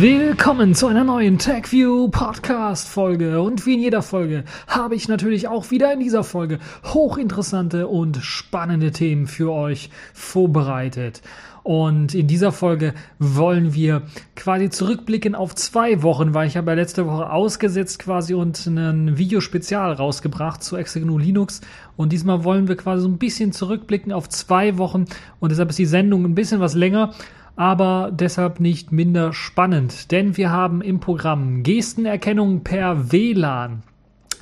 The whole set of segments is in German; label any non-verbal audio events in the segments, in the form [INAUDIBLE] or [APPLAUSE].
Willkommen zu einer neuen TechView Podcast Folge und wie in jeder Folge habe ich natürlich auch wieder in dieser Folge hochinteressante und spannende Themen für euch vorbereitet. Und in dieser Folge wollen wir quasi zurückblicken auf zwei Wochen, weil ich habe ja letzte Woche ausgesetzt quasi und ein Videospezial rausgebracht zu Exegnu Linux. Und diesmal wollen wir quasi so ein bisschen zurückblicken auf zwei Wochen und deshalb ist die Sendung ein bisschen was länger aber deshalb nicht minder spannend, denn wir haben im Programm Gestenerkennung per WLAN.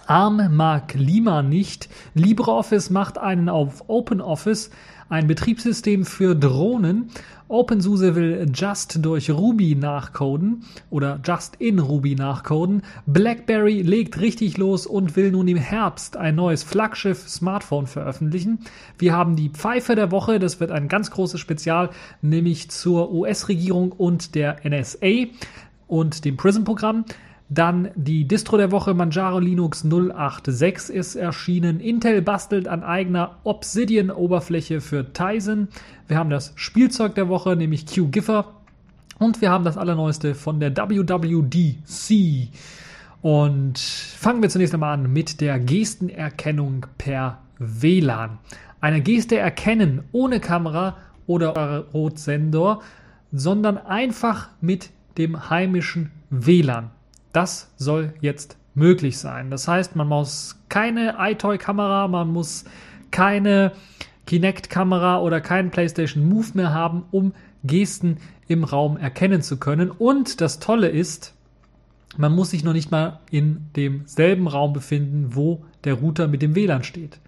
ARM mag Lima nicht. LibreOffice macht einen auf OpenOffice, ein Betriebssystem für Drohnen OpenSUSE will Just durch Ruby nachcoden oder Just in Ruby nachcoden. BlackBerry legt richtig los und will nun im Herbst ein neues Flaggschiff-Smartphone veröffentlichen. Wir haben die Pfeife der Woche, das wird ein ganz großes Spezial, nämlich zur US-Regierung und der NSA und dem PRISM-Programm. Dann die Distro der Woche Manjaro Linux 086 ist erschienen. Intel bastelt an eigener Obsidian-Oberfläche für Tizen. Wir haben das Spielzeug der Woche, nämlich QGIFfer. Und wir haben das allerneueste von der WWDC. Und fangen wir zunächst einmal an mit der Gestenerkennung per WLAN. Eine Geste erkennen ohne Kamera oder Rotsensor, sondern einfach mit dem heimischen WLAN. Das soll jetzt möglich sein. Das heißt, man muss keine iToy-Kamera, man muss keine Kinect-Kamera oder keinen PlayStation Move mehr haben, um Gesten im Raum erkennen zu können. Und das Tolle ist, man muss sich noch nicht mal in demselben Raum befinden, wo der Router mit dem WLAN steht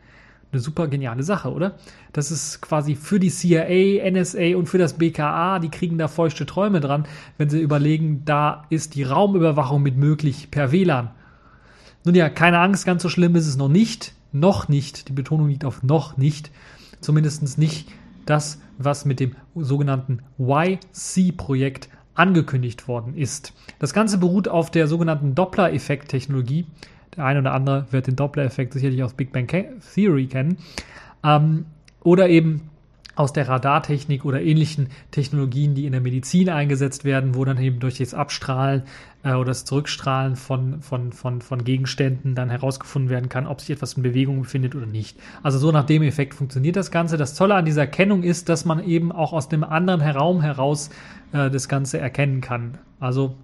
eine super geniale Sache, oder? Das ist quasi für die CIA, NSA und für das BKA, die kriegen da feuchte Träume dran, wenn sie überlegen, da ist die Raumüberwachung mit möglich per WLAN. Nun ja, keine Angst, ganz so schlimm ist es noch nicht. Noch nicht, die Betonung liegt auf noch nicht. Zumindest nicht das, was mit dem sogenannten YC-Projekt angekündigt worden ist. Das Ganze beruht auf der sogenannten Doppler-Effekt-Technologie. Der eine oder andere wird den Doppler-Effekt sicherlich aus Big Bang Theory kennen. Ähm, oder eben aus der Radartechnik oder ähnlichen Technologien, die in der Medizin eingesetzt werden, wo dann eben durch das Abstrahlen äh, oder das Zurückstrahlen von, von, von, von Gegenständen dann herausgefunden werden kann, ob sich etwas in Bewegung befindet oder nicht. Also so nach dem Effekt funktioniert das Ganze. Das Tolle an dieser Erkennung ist, dass man eben auch aus dem anderen Raum heraus äh, das Ganze erkennen kann. Also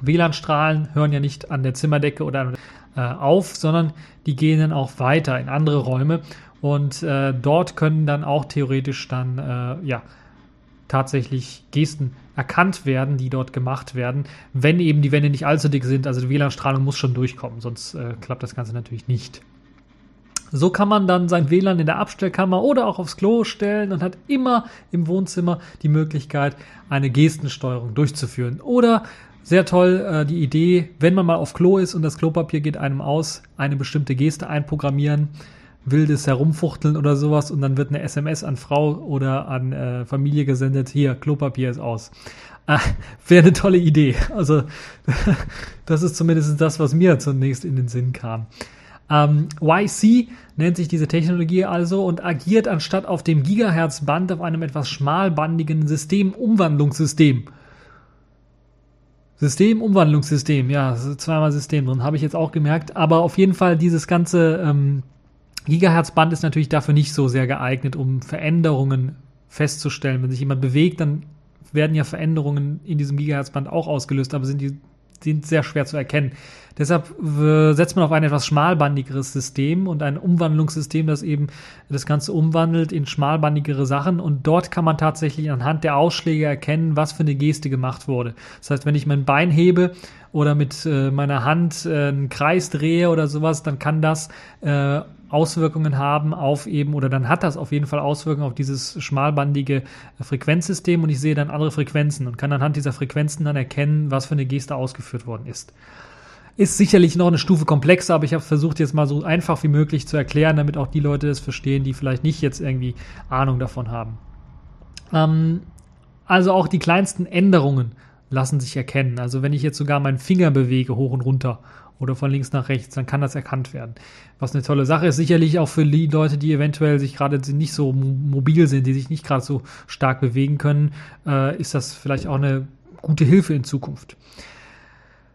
WLAN-Strahlen hören ja nicht an der Zimmerdecke oder an auf, sondern die gehen dann auch weiter in andere Räume und äh, dort können dann auch theoretisch dann äh, ja tatsächlich Gesten erkannt werden, die dort gemacht werden, wenn eben die Wände nicht allzu dick sind. Also die WLAN-Strahlung muss schon durchkommen, sonst äh, klappt das Ganze natürlich nicht. So kann man dann sein WLAN in der Abstellkammer oder auch aufs Klo stellen und hat immer im Wohnzimmer die Möglichkeit, eine Gestensteuerung durchzuführen. Oder sehr toll äh, die Idee, wenn man mal auf Klo ist und das Klopapier geht einem aus, eine bestimmte Geste einprogrammieren, wildes Herumfuchteln oder sowas und dann wird eine SMS an Frau oder an äh, Familie gesendet, hier, Klopapier ist aus. [LAUGHS] Äh, Wäre eine tolle Idee. Also [LAUGHS] das ist zumindest das, was mir zunächst in den Sinn kam. Ähm, YC nennt sich diese Technologie also und agiert anstatt auf dem Gigahertz-Band auf einem etwas schmalbandigen Systemumwandlungssystem. System, Umwandlungssystem, ja, zweimal System drin, habe ich jetzt auch gemerkt. Aber auf jeden Fall dieses ganze ähm, Gigahertz-Band ist natürlich dafür nicht so sehr geeignet, um Veränderungen festzustellen. Wenn sich jemand bewegt, dann werden ja Veränderungen in diesem Gigahertz-Band auch ausgelöst, aber sind die sind sehr schwer zu erkennen. Deshalb äh, setzt man auf ein etwas schmalbandigeres System und ein Umwandlungssystem, das eben das Ganze umwandelt in schmalbandigere Sachen. Und dort kann man tatsächlich anhand der Ausschläge erkennen, was für eine Geste gemacht wurde. Das heißt, wenn ich mein Bein hebe oder mit äh, meiner Hand äh, einen Kreis drehe oder sowas, dann kann das äh, Auswirkungen haben auf eben, oder dann hat das auf jeden Fall Auswirkungen auf dieses schmalbandige Frequenzsystem und ich sehe dann andere Frequenzen und kann anhand dieser Frequenzen dann erkennen, was für eine Geste ausgeführt worden ist. Ist sicherlich noch eine Stufe komplexer, aber ich habe versucht, jetzt mal so einfach wie möglich zu erklären, damit auch die Leute das verstehen, die vielleicht nicht jetzt irgendwie Ahnung davon haben. Ähm, also auch die kleinsten Änderungen lassen sich erkennen. Also wenn ich jetzt sogar meinen Finger bewege hoch und runter oder von links nach rechts, dann kann das erkannt werden. Was eine tolle Sache ist, sicherlich auch für die Leute, die eventuell sich gerade nicht so mobil sind, die sich nicht gerade so stark bewegen können, äh, ist das vielleicht auch eine gute Hilfe in Zukunft.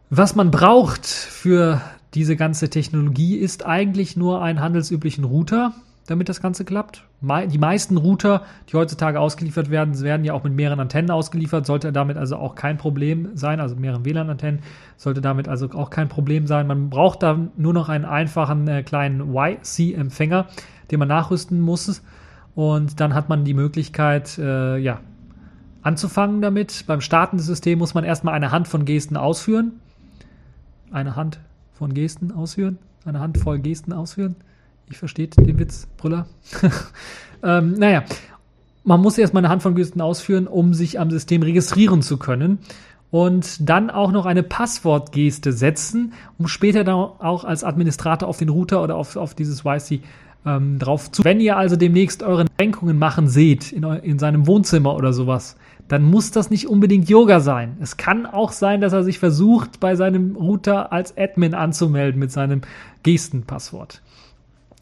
Was man braucht für diese ganze Technologie ist eigentlich nur einen handelsüblichen Router, damit das Ganze klappt. Die meisten Router, die heutzutage ausgeliefert werden, werden ja auch mit mehreren Antennen ausgeliefert, sollte damit also auch kein Problem sein, also mehreren WLAN-Antennen, sollte damit also auch kein Problem sein. Man braucht da nur noch einen einfachen äh, kleinen YC-Empfänger, den man nachrüsten muss und dann hat man die Möglichkeit, äh, ja, anzufangen damit. Beim Starten des Systems muss man erstmal eine Hand von Gesten ausführen. Eine Hand von Gesten ausführen. Eine Handvoll Gesten ausführen. Ich verstehe den Witz, Brüller. [LAUGHS] ähm, naja, man muss erstmal eine Hand von Gesten ausführen, um sich am System registrieren zu können. Und dann auch noch eine Passwortgeste setzen, um später dann auch als Administrator auf den Router oder auf, auf dieses YC ähm, drauf zu. Wenn ihr also demnächst euren Senkungen machen seht, in, in seinem Wohnzimmer oder sowas, dann muss das nicht unbedingt Yoga sein. Es kann auch sein, dass er sich versucht, bei seinem Router als Admin anzumelden mit seinem Gestenpasswort.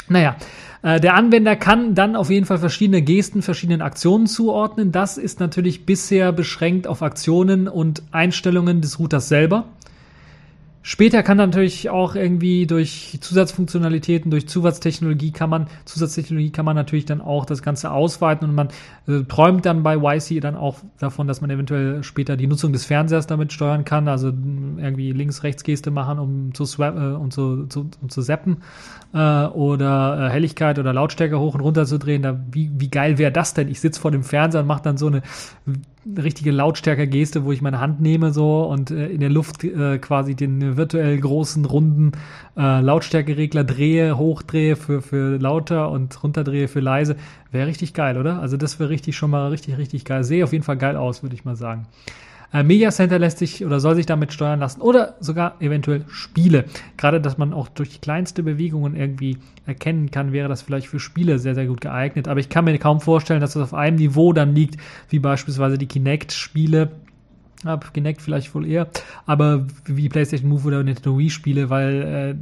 Naja, äh, der Anwender kann dann auf jeden Fall verschiedene Gesten, verschiedenen Aktionen zuordnen. Das ist natürlich bisher beschränkt auf Aktionen und Einstellungen des Routers selber. Später kann natürlich auch irgendwie durch Zusatzfunktionalitäten, durch Zusatztechnologie kann man, Zusatztechnologie kann man natürlich dann auch das Ganze ausweiten und man äh, träumt dann bei YC dann auch davon, dass man eventuell später die Nutzung des Fernsehers damit steuern kann, also irgendwie Links-Rechts-Geste machen, um zu, swap, äh, um zu, zu, um zu zappen äh, oder äh, Helligkeit oder Lautstärke hoch und runter zu drehen. Da, wie, wie geil wäre das denn? Ich sitze vor dem Fernseher und mache dann so eine richtige Lautstärke-Geste, wo ich meine Hand nehme so und äh, in der Luft äh, quasi den virtuell großen, runden äh, Lautstärkeregler drehe, hochdrehe für, für lauter und runterdrehe für leise. Wäre richtig geil, oder? Also das wäre richtig schon mal richtig, richtig geil. Sehe auf jeden Fall geil aus, würde ich mal sagen. Äh, Media Center lässt sich oder soll sich damit steuern lassen oder sogar eventuell Spiele. Gerade, dass man auch durch kleinste Bewegungen irgendwie erkennen kann, wäre das vielleicht für Spiele sehr, sehr gut geeignet. Aber ich kann mir kaum vorstellen, dass das auf einem Niveau dann liegt, wie beispielsweise die Kinect-Spiele. Ab Kinect vielleicht wohl eher, aber wie PlayStation Move oder Nintendo Wii Spiele, weil äh,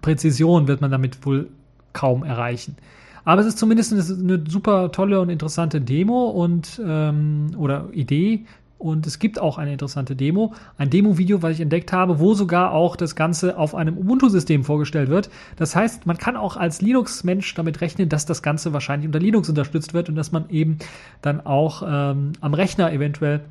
Präzision wird man damit wohl kaum erreichen. Aber es ist zumindest eine, super tolle und interessante Demo und ähm, oder Idee und es gibt auch eine interessante Demo, ein Demo-Video, was ich entdeckt habe, wo sogar auch das Ganze auf einem Ubuntu-System vorgestellt wird. Das heißt, man kann auch als Linux-Mensch damit rechnen, dass das Ganze wahrscheinlich unter Linux unterstützt wird und dass man eben dann auch ähm, am Rechner eventuell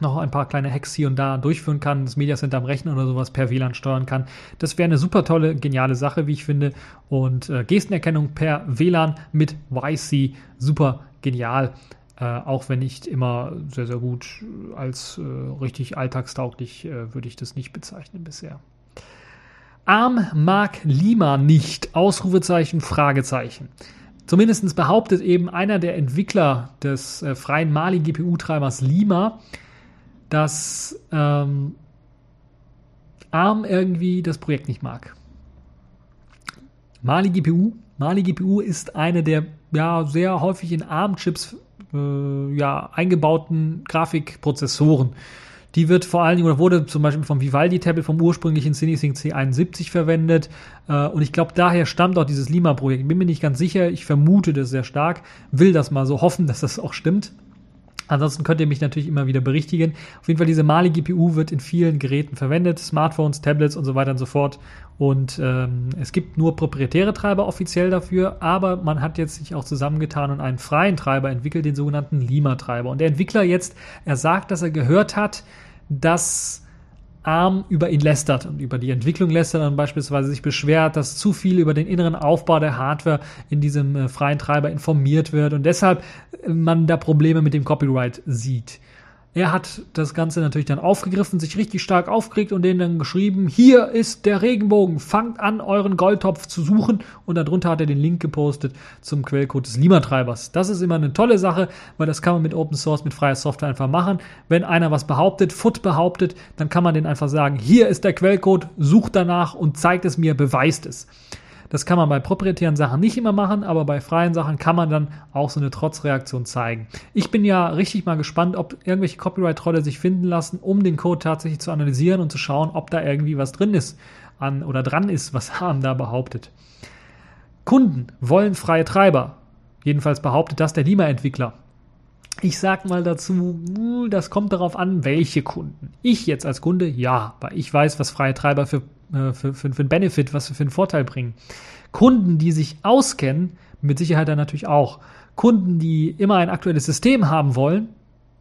noch ein paar kleine Hacks hier und da durchführen kann, das Media Center am Rechner oder sowas per WLAN steuern kann. Das wäre eine super tolle, geniale Sache, wie ich finde. Und äh, Gestenerkennung per WLAN mit YC, super genial. Äh, auch wenn nicht immer sehr, sehr gut als äh, richtig alltagstauglich äh, würde ich das nicht bezeichnen bisher. Arm mag Lima nicht. Ausrufezeichen, Fragezeichen. Zumindest behauptet eben einer der Entwickler des äh, freien Mali GPU-Treibers Lima, dass ähm, ARM irgendwie das Projekt nicht mag. Mali GPU, Mali GPU ist eine der ja sehr häufig in ARM-Chips äh, ja, eingebauten Grafikprozessoren. Die wird vor allen Dingen oder wurde zum Beispiel vom Vivaldi-Tablet vom ursprünglichen CineSync C71 verwendet. Äh, und ich glaube, daher stammt auch dieses Lima-Projekt. Bin mir nicht ganz sicher. Ich vermute das sehr stark. Will das mal so hoffen, [LAUGHS] dass das auch stimmt. Ansonsten könnt ihr mich natürlich immer wieder berichtigen. Auf jeden Fall, diese Mali GPU wird in vielen Geräten verwendet, Smartphones, Tablets und so weiter und so fort. Und ähm, es gibt nur proprietäre Treiber offiziell dafür, aber man hat jetzt sich auch zusammengetan und einen freien Treiber entwickelt, den sogenannten Lima-Treiber. Und der Entwickler jetzt, er sagt, dass er gehört hat, dass ARM über ihn lästert und über die Entwicklung lästert und beispielsweise sich beschwert, dass zu viel über den inneren Aufbau der Hardware in diesem äh, freien Treiber informiert wird und deshalb äh, man da Probleme mit dem Copyright sieht. Er hat das Ganze natürlich dann aufgegriffen, sich richtig stark aufgeregt und denen dann geschrieben, hier ist der Regenbogen, fangt an, euren Goldtopf zu suchen. Und darunter hat er den Link gepostet zum Quellcode des Lima-Treibers. Das ist immer eine tolle Sache, weil das kann man mit Open Source, mit freier Software einfach machen. Wenn einer was behauptet, Foot behauptet, dann kann man den einfach sagen, hier ist der Quellcode, sucht danach und zeigt es mir, beweist es. Das kann man bei proprietären Sachen nicht immer machen, aber bei freien Sachen kann man dann auch so eine Trotzreaktion zeigen. Ich bin ja richtig mal gespannt, ob irgendwelche Copyright-Trolle sich finden lassen, um den Code tatsächlich zu analysieren und zu schauen, ob da irgendwie was drin ist an oder dran ist, was [LAUGHS] Hahn da behauptet. Kunden wollen freie Treiber. Jedenfalls behauptet das der Lima-Entwickler. Ich sag mal dazu, uh, das kommt darauf an, welche Kunden. Ich jetzt als Kunde, ja, weil ich weiß, was freie Treiber für, äh, für, für, für einen Benefit, was für einen Vorteil bringen. Kunden, die sich auskennen, mit Sicherheit dann natürlich auch. Kunden, die immer ein aktuelles System haben wollen,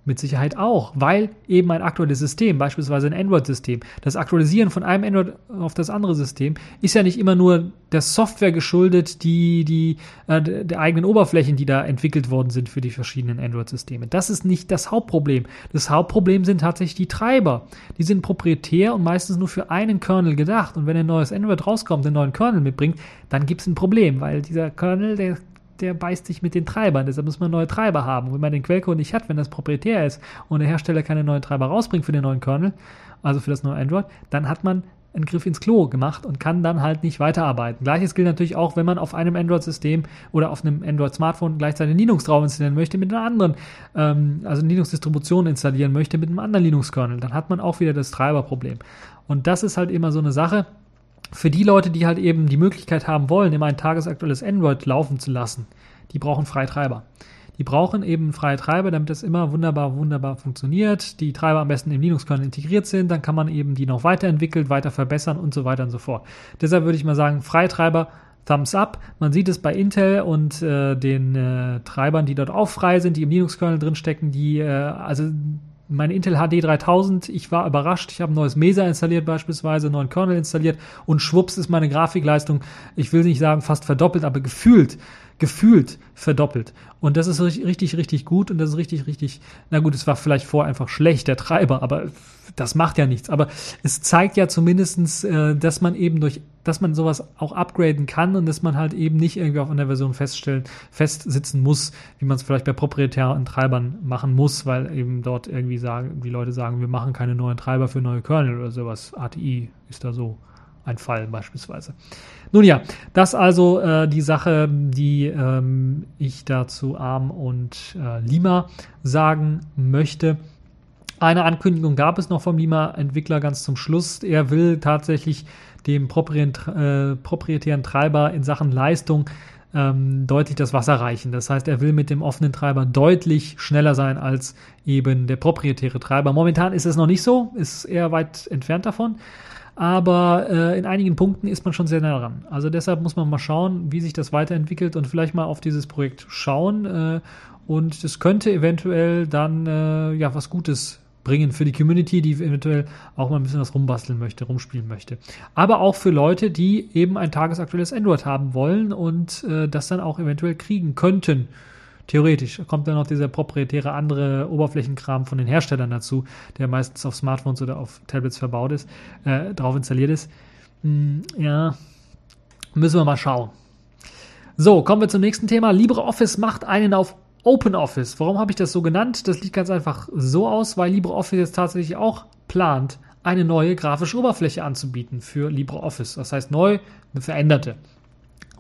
mit Sicherheit auch, weil eben ein aktuelles System, beispielsweise ein Android-System, das Aktualisieren von einem Android auf das andere System, ist ja nicht immer nur der Software geschuldet, die, die, äh, der eigenen Oberflächen, die da entwickelt worden sind für die verschiedenen Android-Systeme. Das ist nicht das Hauptproblem. Das Hauptproblem sind tatsächlich die Treiber. Die sind proprietär und meistens nur für einen Kernel gedacht. Und wenn ein neues Android rauskommt, einen neuen Kernel mitbringt, dann gibt es ein Problem, weil dieser Kernel, der der beißt sich mit den Treibern. Deshalb muss man neue Treiber haben. Wenn man den Quellcode nicht hat, wenn das proprietär ist und der Hersteller keine neuen Treiber rausbringt für den neuen Kernel, also für das neue Android, dann hat man einen Griff ins Klo gemacht und kann dann halt nicht weiterarbeiten. Gleiches gilt natürlich auch, wenn man auf einem Android-System oder auf einem Android-Smartphone gleichzeitig Linux drauf installieren möchte mit einer anderen, ähm, also Linux-Distribution installieren möchte mit einem anderen Linux-Kernel. Dann hat man auch wieder das Treiberproblem. Und das ist halt immer so eine Sache für die Leute, die halt eben die Möglichkeit haben wollen, immer ein tagesaktuelles Android laufen zu lassen, die brauchen freie Treiber. Die brauchen eben freie Treiber, damit das immer wunderbar, wunderbar funktioniert. Die Treiber am besten im Linux-Kernel integriert sind, dann kann man eben die noch weiterentwickeln, weiter verbessern und so weiter und so fort. Deshalb würde ich mal sagen, freie Treiber, Thumbs up. Man sieht es bei Intel und äh, den äh, Treibern, die dort auch frei sind, die im Linux-Kernel drinstecken, die, äh, also meine Intel HD 3000, ich war überrascht. Ich habe ein neues Mesa installiert beispielsweise, einen neuen Kernel installiert und schwupps ist meine Grafikleistung, ich will nicht sagen fast verdoppelt, aber gefühlt, gefühlt verdoppelt. Und das ist richtig, richtig gut und das ist richtig, richtig, na gut, es war vielleicht vorher einfach schlecht, der Treiber, aber das macht ja nichts. Aber es zeigt ja zumindestens, äh, dass man eben durch, dass man sowas auch upgraden kann und dass man halt eben nicht irgendwie auf einer Version feststellen, festsitzen muss, wie man es vielleicht bei proprietären Treibern machen muss, weil eben dort irgendwie sagen, die Leute sagen, wir machen keine neuen Treiber für neue Kernel oder sowas. ATI ist da so ein Fall beispielsweise. Nun ja, das also äh, die Sache, die ähm, ich dazu Arm und äh, Lima sagen möchte. Eine Ankündigung gab es noch vom Lima-Entwickler ganz zum Schluss. Er will tatsächlich dem äh, proprietären Treiber in Sachen Leistung ähm, deutlich das Wasser reichen. Das heißt, er will mit dem offenen Treiber deutlich schneller sein als eben der proprietäre Treiber. Momentan ist es noch nicht so, ist eher weit entfernt davon aber äh, in einigen Punkten ist man schon sehr nah dran. Also deshalb muss man mal schauen, wie sich das weiterentwickelt und vielleicht mal auf dieses Projekt schauen. Äh, und es könnte eventuell dann äh, ja was Gutes bringen für die Community, die eventuell auch mal ein bisschen was rumbasteln möchte, rumspielen möchte. Aber auch für Leute, die eben ein tagesaktuelles Android haben wollen und äh, das dann auch eventuell kriegen könnten. Theoretisch kommt dann noch dieser proprietäre andere Oberflächenkram von den Herstellern dazu, der meistens auf Smartphones oder auf Tablets verbaut ist, äh, drauf installiert ist. Hm, ja, müssen wir mal schauen. So, kommen wir zum nächsten Thema. LibreOffice macht einen auf OpenOffice. Warum habe ich das so genannt? Das liegt ganz einfach so aus, weil LibreOffice jetzt tatsächlich auch plant, eine neue grafische Oberfläche anzubieten für LibreOffice. Das heißt neu, eine veränderte.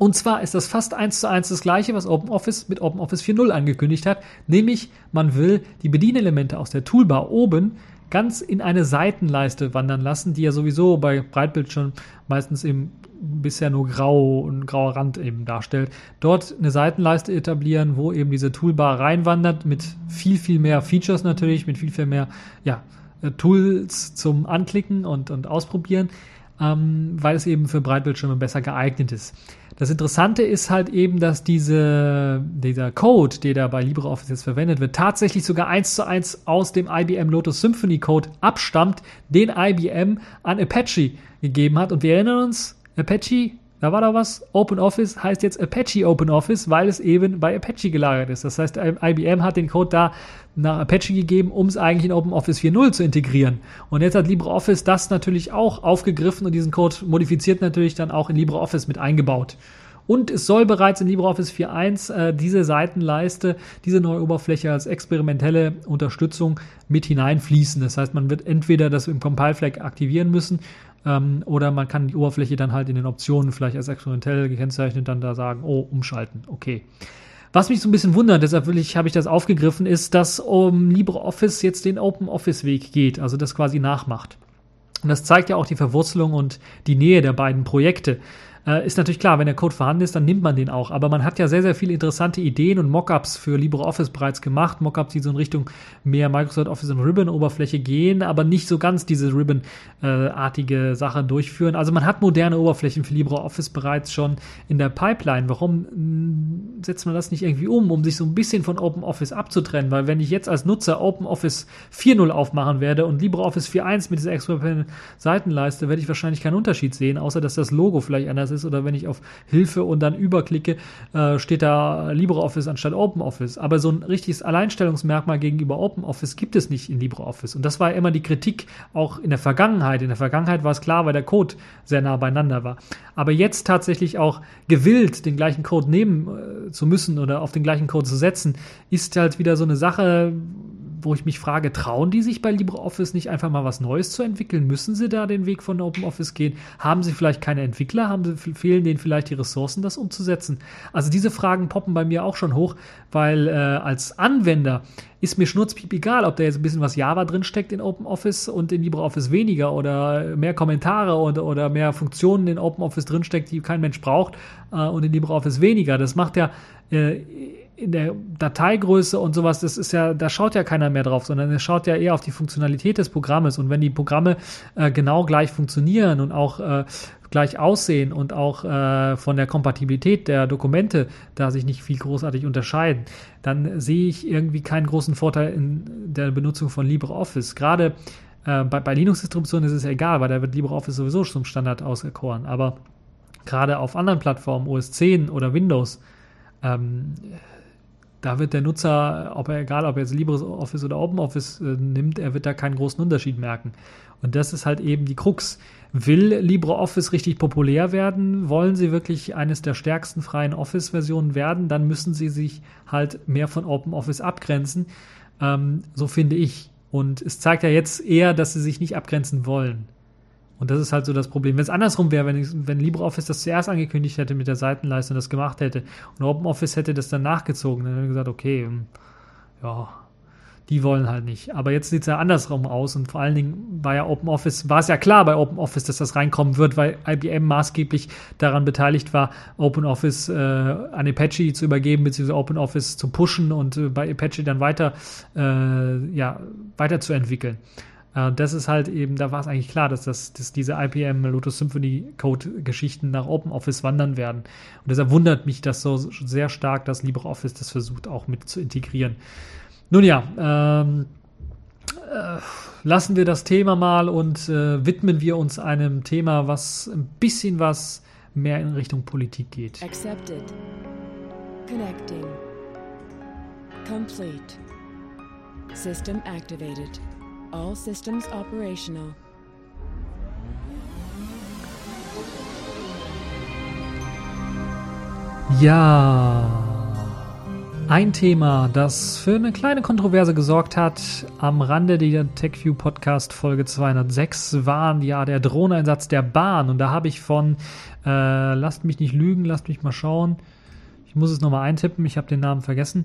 Und zwar ist das fast eins zu eins das gleiche, was OpenOffice mit OpenOffice 4.0 angekündigt hat, nämlich man will die Bedienelemente aus der Toolbar oben ganz in eine Seitenleiste wandern lassen, die ja sowieso bei Breitbildschirm meistens eben bisher nur grau und grauer Rand eben darstellt. Dort eine Seitenleiste etablieren, wo eben diese Toolbar reinwandert mit viel, viel mehr Features natürlich, mit viel, viel mehr ja, äh, Tools zum Anklicken und, und Ausprobieren, ähm, weil es eben für Breitbildschirme besser geeignet ist. Das Interessante ist halt eben, dass diese, dieser Code, der da bei LibreOffice jetzt verwendet wird, tatsächlich sogar eins zu eins aus dem IBM Lotus Symphony Code abstammt, den IBM an Apache gegeben hat. Und wir erinnern uns, Apache, da war da was. OpenOffice heißt jetzt Apache OpenOffice, weil es eben bei Apache gelagert ist. Das heißt, IBM hat den Code da nach Apache gegeben, um es eigentlich in OpenOffice 4.0 zu integrieren. Und jetzt hat LibreOffice das natürlich auch aufgegriffen und diesen Code modifiziert natürlich dann auch in LibreOffice mit eingebaut. Und es soll bereits in LibreOffice 4.1 äh, diese Seitenleiste, diese neue Oberfläche als experimentelle Unterstützung mit hineinfließen. Das heißt, man wird entweder das im Compile-Flag aktivieren müssen ähm, oder man kann die Oberfläche dann halt in den Optionen vielleicht als experimentell gekennzeichnet dann da sagen, oh, umschalten, okay. Was mich so ein bisschen wundert, deshalb will ich, habe ich das aufgegriffen, ist, dass um LibreOffice jetzt den Open Office Weg geht, also das quasi nachmacht. Und das zeigt ja auch die Verwurzelung und die Nähe der beiden Projekte. Äh, ist natürlich klar, wenn der Code vorhanden ist, dann nimmt man den auch. Aber man hat ja sehr, sehr viele interessante Ideen und Mockups für LibreOffice bereits gemacht. Mockups, die so in Richtung mehr Microsoft Office und Ribbon-Oberfläche gehen, aber nicht so ganz diese Ribbon-artige Sache durchführen. Also man hat moderne Oberflächen für LibreOffice bereits schon in der Pipeline. Warum hm, setzt man das nicht irgendwie um, um sich so ein bisschen von OpenOffice abzutrennen? Weil wenn ich jetzt als Nutzer OpenOffice 4.0 aufmachen werde und LibreOffice 4.1 mit dieser extra Seitenleiste, werde ich wahrscheinlich keinen Unterschied sehen, außer dass das Logo vielleicht anders ist oder wenn ich auf Hilfe und dann überklicke, äh, steht da LibreOffice anstatt OpenOffice. Aber so ein richtiges Alleinstellungsmerkmal gegenüber OpenOffice gibt es nicht in LibreOffice. Und das war immer die Kritik auch in der Vergangenheit. In der Vergangenheit war es klar, weil der Code sehr nah beieinander war. Aber jetzt tatsächlich auch gewillt, den gleichen Code nehmen äh, zu müssen oder auf den gleichen Code zu setzen, ist halt wieder so eine Sache, wo ich mich frage, trauen die sich bei LibreOffice nicht einfach mal was Neues zu entwickeln? Müssen sie da den Weg von OpenOffice gehen? Haben sie vielleicht keine Entwickler? Haben sie, fehlen denen vielleicht die Ressourcen, das umzusetzen? Also diese Fragen poppen bei mir auch schon hoch, weil äh, als Anwender ist mir schnurzpiep egal, ob da jetzt ein bisschen was Java drin steckt in OpenOffice und in LibreOffice weniger oder mehr Kommentare oder, oder mehr Funktionen in OpenOffice drin steckt, die kein Mensch braucht äh, und in LibreOffice weniger. Das macht ja äh, in der Dateigröße und sowas, das ist ja, da schaut ja keiner mehr drauf, sondern es schaut ja eher auf die Funktionalität des Programmes. Und wenn die Programme äh, genau gleich funktionieren und auch äh, gleich aussehen und auch äh, von der Kompatibilität der Dokumente da sich nicht viel großartig unterscheiden, dann sehe ich irgendwie keinen großen Vorteil in der Benutzung von LibreOffice. Gerade äh, bei, bei Linux-Distributionen ist es egal, weil da wird LibreOffice sowieso zum Standard auserkoren. Aber gerade auf anderen Plattformen, OS 10 oder Windows, ähm, da wird der Nutzer, ob er egal, ob er jetzt LibreOffice oder OpenOffice äh, nimmt, er wird da keinen großen Unterschied merken. Und das ist halt eben die Krux. Will LibreOffice richtig populär werden? Wollen sie wirklich eines der stärksten freien Office-Versionen werden? Dann müssen sie sich halt mehr von OpenOffice abgrenzen. Ähm, so finde ich. Und es zeigt ja jetzt eher, dass sie sich nicht abgrenzen wollen. Und das ist halt so das Problem. Wenn es andersrum wäre, wenn, wenn LibreOffice das zuerst angekündigt hätte mit der Seitenleiste und das gemacht hätte und OpenOffice hätte das dann nachgezogen, dann hätte ich gesagt, okay, ähm, ja, die wollen halt nicht. Aber jetzt sieht es ja andersrum aus und vor allen Dingen war ja OpenOffice, war es ja klar bei OpenOffice, dass das reinkommen wird, weil IBM maßgeblich daran beteiligt war, OpenOffice äh, an Apache zu übergeben, beziehungsweise OpenOffice zu pushen und äh, bei Apache dann weiter, äh, ja, weiterzuentwickeln. Äh, das ist halt eben, da war es eigentlich klar, dass, das, dass diese IPM Lotus Symphony Code Geschichten nach OpenOffice wandern werden. Und deshalb wundert mich das so sehr stark, dass LibreOffice das versucht auch mit zu integrieren. Nun ja, ähm, äh, lassen wir das Thema mal und äh, widmen wir uns einem Thema, was ein bisschen was mehr in Richtung Politik geht. Accepted. Connecting. Complete. System activated. All systems operational. Ja, ein Thema, das für eine kleine Kontroverse gesorgt hat am Rande der TechView Podcast Folge 206 waren ja der Drohneneinsatz der Bahn und da habe ich von, äh, lasst mich nicht lügen, lasst mich mal schauen, ich muss es nochmal eintippen, ich habe den Namen vergessen.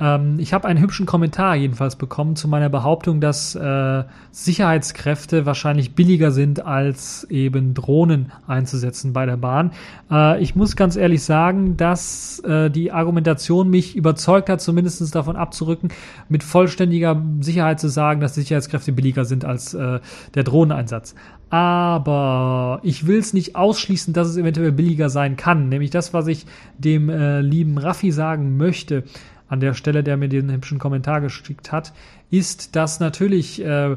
Ähm, ich habe einen hübschen Kommentar jedenfalls bekommen zu meiner Behauptung, dass äh, Sicherheitskräfte wahrscheinlich billiger sind, als eben Drohnen einzusetzen bei der Bahn. Äh, ich muss ganz ehrlich sagen, dass äh, die Argumentation mich überzeugt hat, zumindest davon abzurücken, mit vollständiger Sicherheit zu sagen, dass Sicherheitskräfte billiger sind als äh, der Drohneneinsatz. Aber ich will es nicht ausschließen, dass es eventuell billiger sein kann. Nämlich das, was ich dem äh, lieben Raffi sagen möchte an der Stelle, der mir den hübschen Kommentar geschickt hat, ist, dass natürlich äh,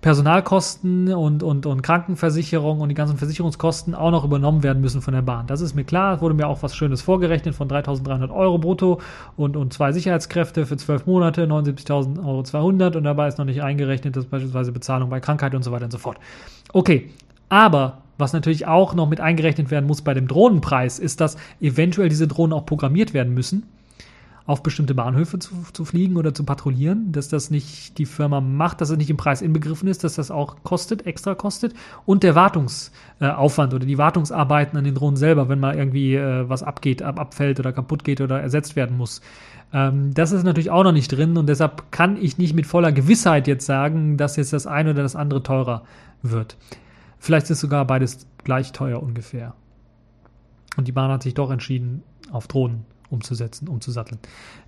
Personalkosten und, und, und Krankenversicherung und die ganzen Versicherungskosten auch noch übernommen werden müssen von der Bahn. Das ist mir klar. Es wurde mir auch was Schönes vorgerechnet von 3.300 Euro brutto und, und zwei Sicherheitskräfte für zwölf Monate, 79.000 Euro 200 und dabei ist noch nicht eingerechnet, dass beispielsweise Bezahlung bei Krankheit und so weiter und so fort. Okay, aber was natürlich auch noch mit eingerechnet werden muss bei dem Drohnenpreis, ist, dass eventuell diese Drohnen auch programmiert werden müssen auf bestimmte Bahnhöfe zu, zu fliegen oder zu patrouillieren, dass das nicht die Firma macht, dass es nicht im Preis inbegriffen ist, dass das auch kostet, extra kostet und der Wartungsaufwand oder die Wartungsarbeiten an den Drohnen selber, wenn mal irgendwie äh, was abgeht, ab, abfällt oder kaputt geht oder ersetzt werden muss. Ähm, das ist natürlich auch noch nicht drin und deshalb kann ich nicht mit voller Gewissheit jetzt sagen, dass jetzt das eine oder das andere teurer wird. Vielleicht ist sogar beides gleich teuer ungefähr. Und die Bahn hat sich doch entschieden, auf Drohnen umzusetzen, umzusatteln.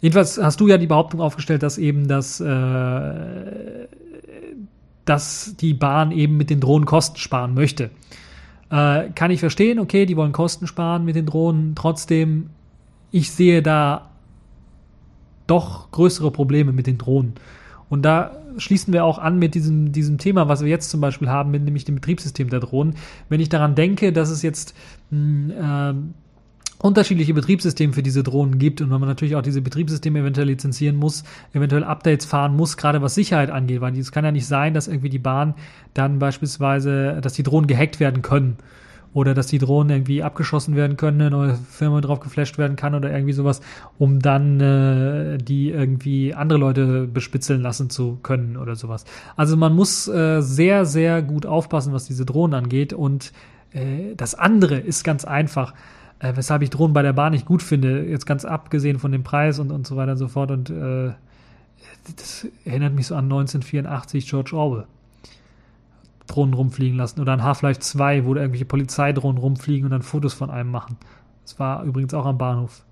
Jedenfalls hast du ja die Behauptung aufgestellt, dass eben das, äh, dass die Bahn eben mit den Drohnen Kosten sparen möchte. Äh, kann ich verstehen, okay, die wollen Kosten sparen mit den Drohnen. Trotzdem, ich sehe da doch größere Probleme mit den Drohnen. Und da schließen wir auch an mit diesem, diesem Thema, was wir jetzt zum Beispiel haben, mit nämlich dem Betriebssystem der Drohnen. Wenn ich daran denke, dass es jetzt mh, äh, unterschiedliche Betriebssysteme für diese Drohnen gibt und wenn man natürlich auch diese Betriebssysteme eventuell lizenzieren muss, eventuell Updates fahren muss, gerade was Sicherheit angeht, weil es kann ja nicht sein, dass irgendwie die Bahn dann beispielsweise, dass die Drohnen gehackt werden können oder dass die Drohnen irgendwie abgeschossen werden können, eine neue Firma drauf geflasht werden kann oder irgendwie sowas, um dann äh, die irgendwie andere Leute bespitzeln lassen zu können oder sowas. Also man muss äh, sehr, sehr gut aufpassen, was diese Drohnen angeht und äh, das andere ist ganz einfach äh, weshalb ich Drohnen bei der Bahn nicht gut finde, jetzt ganz abgesehen von dem Preis und, und so weiter und so fort. Und äh, das erinnert mich so an 1984 George Orwell. Drohnen rumfliegen lassen. Oder an Half-Life 2, wo da irgendwelche Polizeidrohnen rumfliegen und dann Fotos von einem machen. Das war übrigens auch am Bahnhof.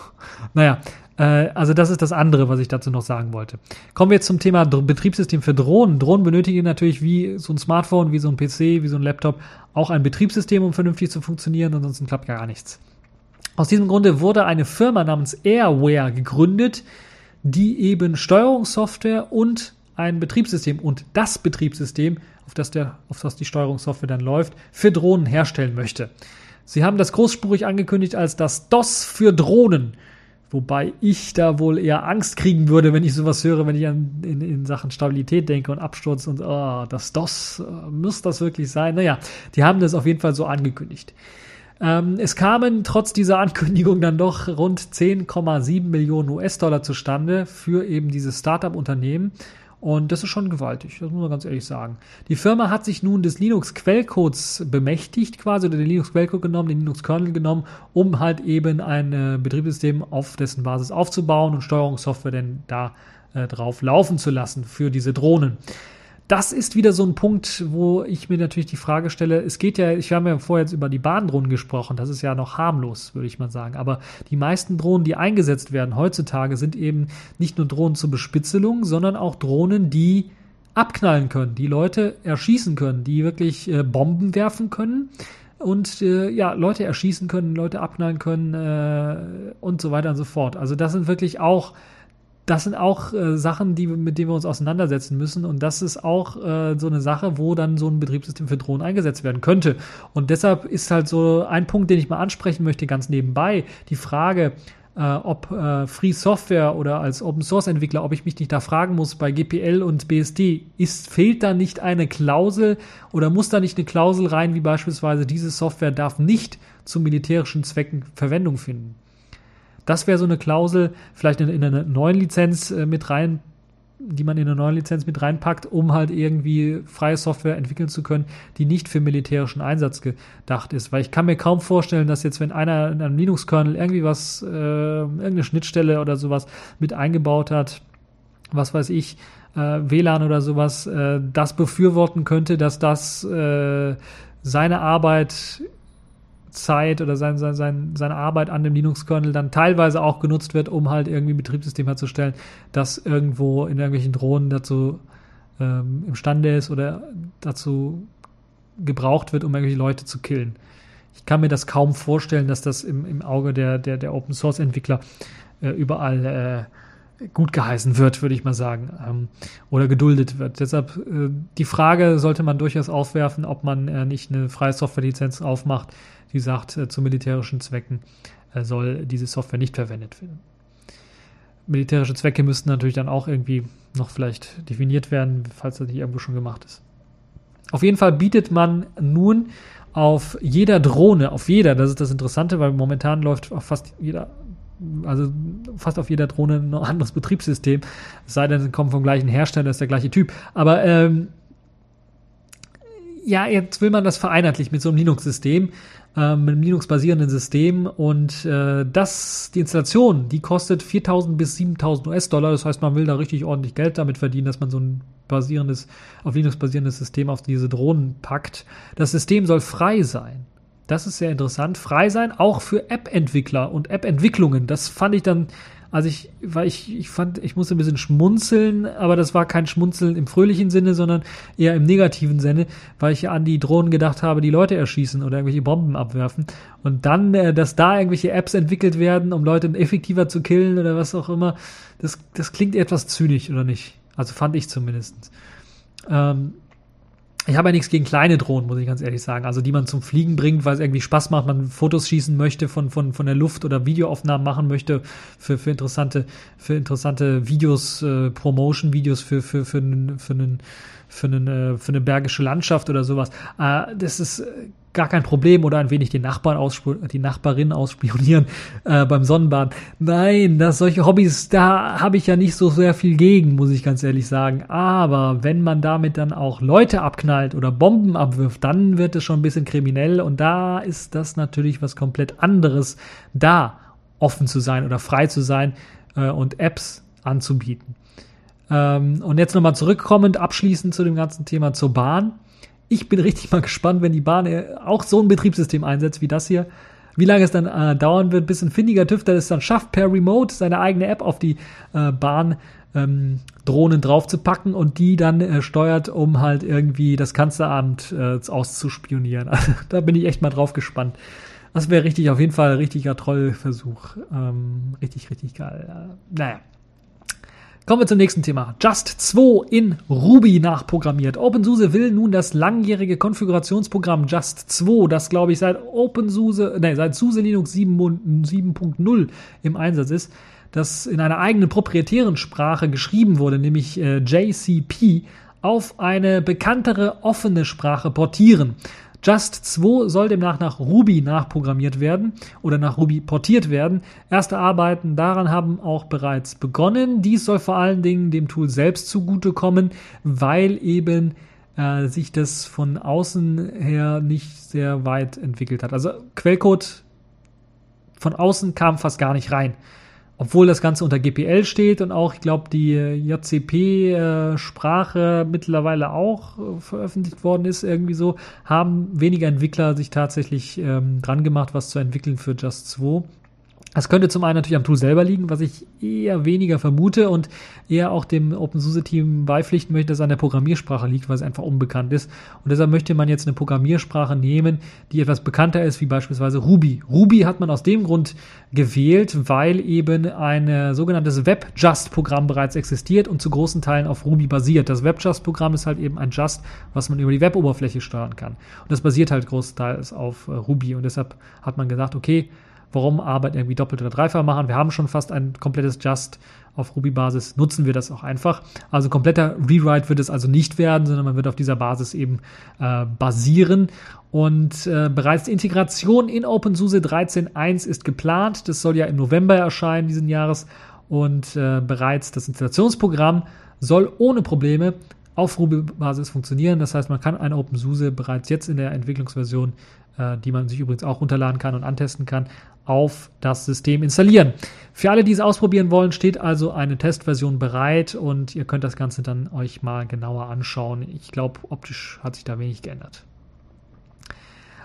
[LAUGHS] naja, äh, also das ist das andere, was ich dazu noch sagen wollte. Kommen wir jetzt zum Thema Betriebssystem für Drohnen. Drohnen benötigen natürlich wie so ein Smartphone, wie so ein PC, wie so ein Laptop auch ein Betriebssystem, um vernünftig zu funktionieren, ansonsten klappt gar nichts. Aus diesem Grunde wurde eine Firma namens Airware gegründet, die eben Steuerungssoftware und ein Betriebssystem und das Betriebssystem, auf das, der, auf das die Steuerungssoftware dann läuft, für Drohnen herstellen möchte. Sie haben das großspurig angekündigt als das DOS für Drohnen. Wobei ich da wohl eher Angst kriegen würde, wenn ich sowas höre, wenn ich an, in, in Sachen Stabilität denke und Absturz und oh, das DOS, äh, muss das wirklich sein? Naja, die haben das auf jeden Fall so angekündigt. Ähm, es kamen trotz dieser Ankündigung dann doch rund 10,7 Millionen US-Dollar zustande für eben dieses Startup-Unternehmen. Und das ist schon gewaltig, das muss man ganz ehrlich sagen. Die Firma hat sich nun des Linux-Quellcodes bemächtigt, quasi, oder den Linux-Quellcode genommen, den Linux-Kernel genommen, um halt eben ein äh, Betriebssystem auf dessen Basis aufzubauen und Steuerungssoftware denn da äh, drauf laufen zu lassen für diese Drohnen das ist wieder so ein Punkt, wo ich mir natürlich die Frage stelle, es geht ja, ich habe ja vorher jetzt über die Bahndrohnen gesprochen, das ist ja noch harmlos, würde ich mal sagen, aber die meisten Drohnen, die eingesetzt werden heutzutage, sind eben nicht nur Drohnen zur Bespitzelung, sondern auch Drohnen, die abknallen können, die Leute erschießen können, die wirklich äh, Bomben werfen können und äh, ja, Leute erschießen können, Leute abknallen können äh, und so weiter und so fort. Also das sind wirklich auch das sind auch äh, Sachen, die, mit denen wir uns auseinandersetzen müssen. Und das ist auch äh, so eine Sache, wo dann so ein Betriebssystem für Drohnen eingesetzt werden könnte. Und deshalb ist halt so ein Punkt, den ich mal ansprechen möchte, ganz nebenbei, die Frage, äh, ob äh, Free Software oder als Open Source Entwickler, ob ich mich nicht da fragen muss bei GPL und BSD, ist, fehlt da nicht eine Klausel oder muss da nicht eine Klausel rein, wie beispielsweise diese Software darf nicht zu militärischen Zwecken Verwendung finden? Das wäre so eine Klausel, vielleicht in, in einer neuen Lizenz äh, mit rein, die man in eine neue Lizenz mit reinpackt, um halt irgendwie freie Software entwickeln zu können, die nicht für militärischen Einsatz gedacht ist. Weil ich kann mir kaum vorstellen, dass jetzt, wenn einer in einem Linux-Kernel irgendwie was, äh, irgendeine Schnittstelle oder sowas mit eingebaut hat, was weiß ich, äh, WLAN oder sowas, äh, das befürworten könnte, dass das äh, seine Arbeit Zeit oder sein, sein, sein, seine Arbeit an dem Linux-Kernel dann teilweise auch genutzt wird, um halt irgendwie ein Betriebssystem herzustellen, das irgendwo in irgendwelchen Drohnen dazu ähm, imstande ist oder dazu gebraucht wird, um irgendwelche Leute zu killen. Ich kann mir das kaum vorstellen, dass das im, im Auge der, der, der Open Source Entwickler äh, überall äh, gut geheißen wird, würde ich mal sagen, ähm, oder geduldet wird. Deshalb äh, die Frage sollte man durchaus aufwerfen, ob man äh, nicht eine freie Software-Lizenz aufmacht, die sagt, äh, zu militärischen Zwecken äh, soll diese Software nicht verwendet werden. Militärische Zwecke müssten natürlich dann auch irgendwie noch vielleicht definiert werden, falls das nicht irgendwo schon gemacht ist. Auf jeden Fall bietet man nun auf jeder Drohne, auf jeder, das ist das Interessante, weil momentan läuft auf fast jeder, also fast auf jeder Drohne ein anderes Betriebssystem, es sei denn, sie kommen vom gleichen Hersteller, ist der gleiche Typ. Aber ähm, ja, jetzt will man das vereinheitlich mit so einem Linux-System äh, mit einem Linux-basierenden System und äh, das, die Installation, die kostet 4.000 bis 7.000 US-Dollar. Das heißt, man will da richtig ordentlich Geld damit verdienen, dass man so ein basierendes, auf Linux basierendes System auf diese Drohnen packt. Das System soll frei sein. Das ist sehr interessant. Frei sein, auch für App-Entwickler und App-Entwicklungen. Das fand ich dann also ich, weil ich, ich fand, ich musste ein bisschen schmunzeln, aber das war kein Schmunzeln im fröhlichen Sinne, sondern eher im negativen Sinne, weil ich an die Drohnen gedacht habe, die Leute erschießen oder irgendwelche Bomben abwerfen. Und dann, äh, dass da irgendwelche Apps entwickelt werden, um Leute effektiver zu killen oder was auch immer, das, das klingt etwas zynisch, oder nicht? Also fand ich zumindest. Ähm, ich habe ja nichts gegen kleine Drohnen, muss ich ganz ehrlich sagen. Also die man zum Fliegen bringt, weil es irgendwie Spaß macht, man Fotos schießen möchte von, von, von der Luft oder Videoaufnahmen machen möchte für, für interessante, für interessante Videos, äh, Promotion-Videos für, für, für, für, einen, für, einen, äh, für eine bergische Landschaft oder sowas. Äh, das ist äh, gar kein Problem oder ein wenig den Nachbarn die Nachbarin ausspionieren [LAUGHS] äh, beim Sonnenbaden. Nein, das solche Hobbys, da habe ich ja nicht so sehr viel gegen, muss ich ganz ehrlich sagen. Aber wenn man damit dann auch Leute abknallt oder Bomben abwirft, dann wird es schon ein bisschen kriminell und da ist das natürlich was komplett anderes, da offen zu sein oder frei zu sein äh, und Apps anzubieten. Ähm, und jetzt nochmal zurückkommend, abschließend zu dem ganzen Thema zur Bahn ich bin richtig mal gespannt, wenn die Bahn äh, auch so ein Betriebssystem einsetzt wie das hier. Wie lange es dann äh, dauern wird, bis ein findiger Tüftler es dann schafft, per Remote seine eigene App auf die äh, Bahn ähm, draufzupacken und die dann äh, steuert, um halt irgendwie das Kanzleramt äh, auszuspionieren. [LAUGHS] Also, da bin ich echt mal drauf gespannt. Das wäre richtig, auf jeden Fall richtiger Trollversuch. Ähm, richtig, richtig geil. Äh, naja. Kommen wir zum nächsten Thema. Just 2 in Ruby nachprogrammiert. OpenSUSE will nun das langjährige Konfigurationsprogramm Just 2, das glaube ich seit OpenSUSE, nee, seit SUSE Linux 7.0 im Einsatz ist, das in einer eigenen proprietären Sprache geschrieben wurde, nämlich äh, JCP, auf eine bekanntere offene Sprache portieren. Just 2 soll demnach nach Ruby nachprogrammiert werden oder nach Ruby portiert werden. Erste Arbeiten daran haben auch bereits begonnen. Dies soll vor allen Dingen dem Tool selbst zugutekommen, weil eben äh, sich das von außen her nicht sehr weit entwickelt hat. Also Quellcode von außen kam fast gar nicht rein obwohl das Ganze unter GPL steht und auch, ich glaube, die JCP-Sprache mittlerweile auch äh, veröffentlicht worden ist, irgendwie so, haben weniger Entwickler sich tatsächlich ähm, dran gemacht, was zu entwickeln für Just 2. Das könnte zum einen natürlich am Tool selber liegen, was ich eher weniger vermute und eher auch dem OpenSUSE-Team beipflichten möchte, dass es an der Programmiersprache liegt, weil es einfach unbekannt ist. Und deshalb möchte man jetzt eine Programmiersprache nehmen, die etwas bekannter ist, wie beispielsweise Ruby. Ruby hat man aus dem Grund gewählt, weil eben ein sogenanntes WebJust-Programm bereits existiert und zu großen Teilen auf Ruby basiert. Das WebJust-Programm ist halt eben ein Just, was man über die Web-Oberfläche steuern kann. Und das basiert halt großteils auf äh, Ruby. Und deshalb hat man gesagt, okay, Warum Arbeit irgendwie doppelt oder dreifach machen? Wir haben schon fast ein komplettes Just auf Ruby-Basis, nutzen wir das auch einfach. Also kompletter Rewrite wird es also nicht werden, sondern man wird auf dieser Basis eben äh, basieren. Und äh, bereits die Integration in OpenSUSE 13.1 ist geplant. Das soll ja im November erscheinen diesen Jahres. Und äh, bereits das Installationsprogramm soll ohne Probleme auf Ruby-Basis funktionieren. Das heißt, man kann ein OpenSUSE bereits jetzt in der Entwicklungsversion, äh, die man sich übrigens auch runterladen kann und antesten kann, auf das System installieren. Für alle, die es ausprobieren wollen, steht also eine Testversion bereit und ihr könnt das Ganze dann euch mal genauer anschauen. Ich glaube, optisch hat sich da wenig geändert.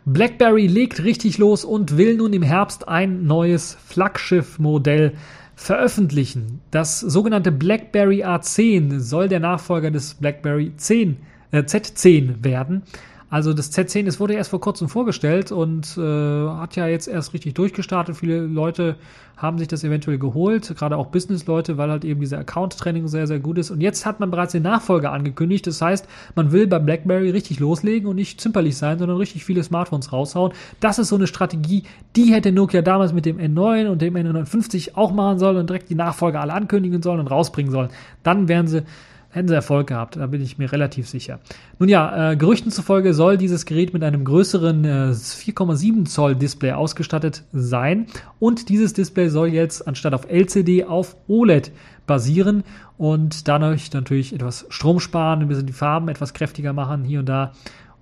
BlackBerry legt richtig los und will nun im Herbst ein neues Flaggschiff-Modell veröffentlichen. Das sogenannte BlackBerry A10 soll der Nachfolger des BlackBerry 10, äh, Z10 werden. Also das Z10, es wurde erst vor kurzem vorgestellt und äh, hat ja jetzt erst richtig durchgestartet. Viele Leute haben sich das eventuell geholt, gerade auch Business-Leute, weil halt eben diese Account-Training sehr, sehr gut ist. Und jetzt hat man bereits den Nachfolger angekündigt. Das heißt, man will bei BlackBerry richtig loslegen und nicht zimperlich sein, sondern richtig viele Smartphones raushauen. Das ist so eine Strategie, die hätte Nokia damals mit dem N9 und dem N950 auch machen sollen und direkt die Nachfolger alle ankündigen sollen und rausbringen sollen. Dann wären sie hätten sie Erfolg gehabt, da bin ich mir relativ sicher. Nun ja, äh, Gerüchten zufolge soll dieses Gerät mit einem größeren äh, 4,7 Zoll Display ausgestattet sein und dieses Display soll jetzt anstatt auf LCD auf OLED basieren und dadurch natürlich etwas Strom sparen, ein bisschen die Farben etwas kräftiger machen hier und da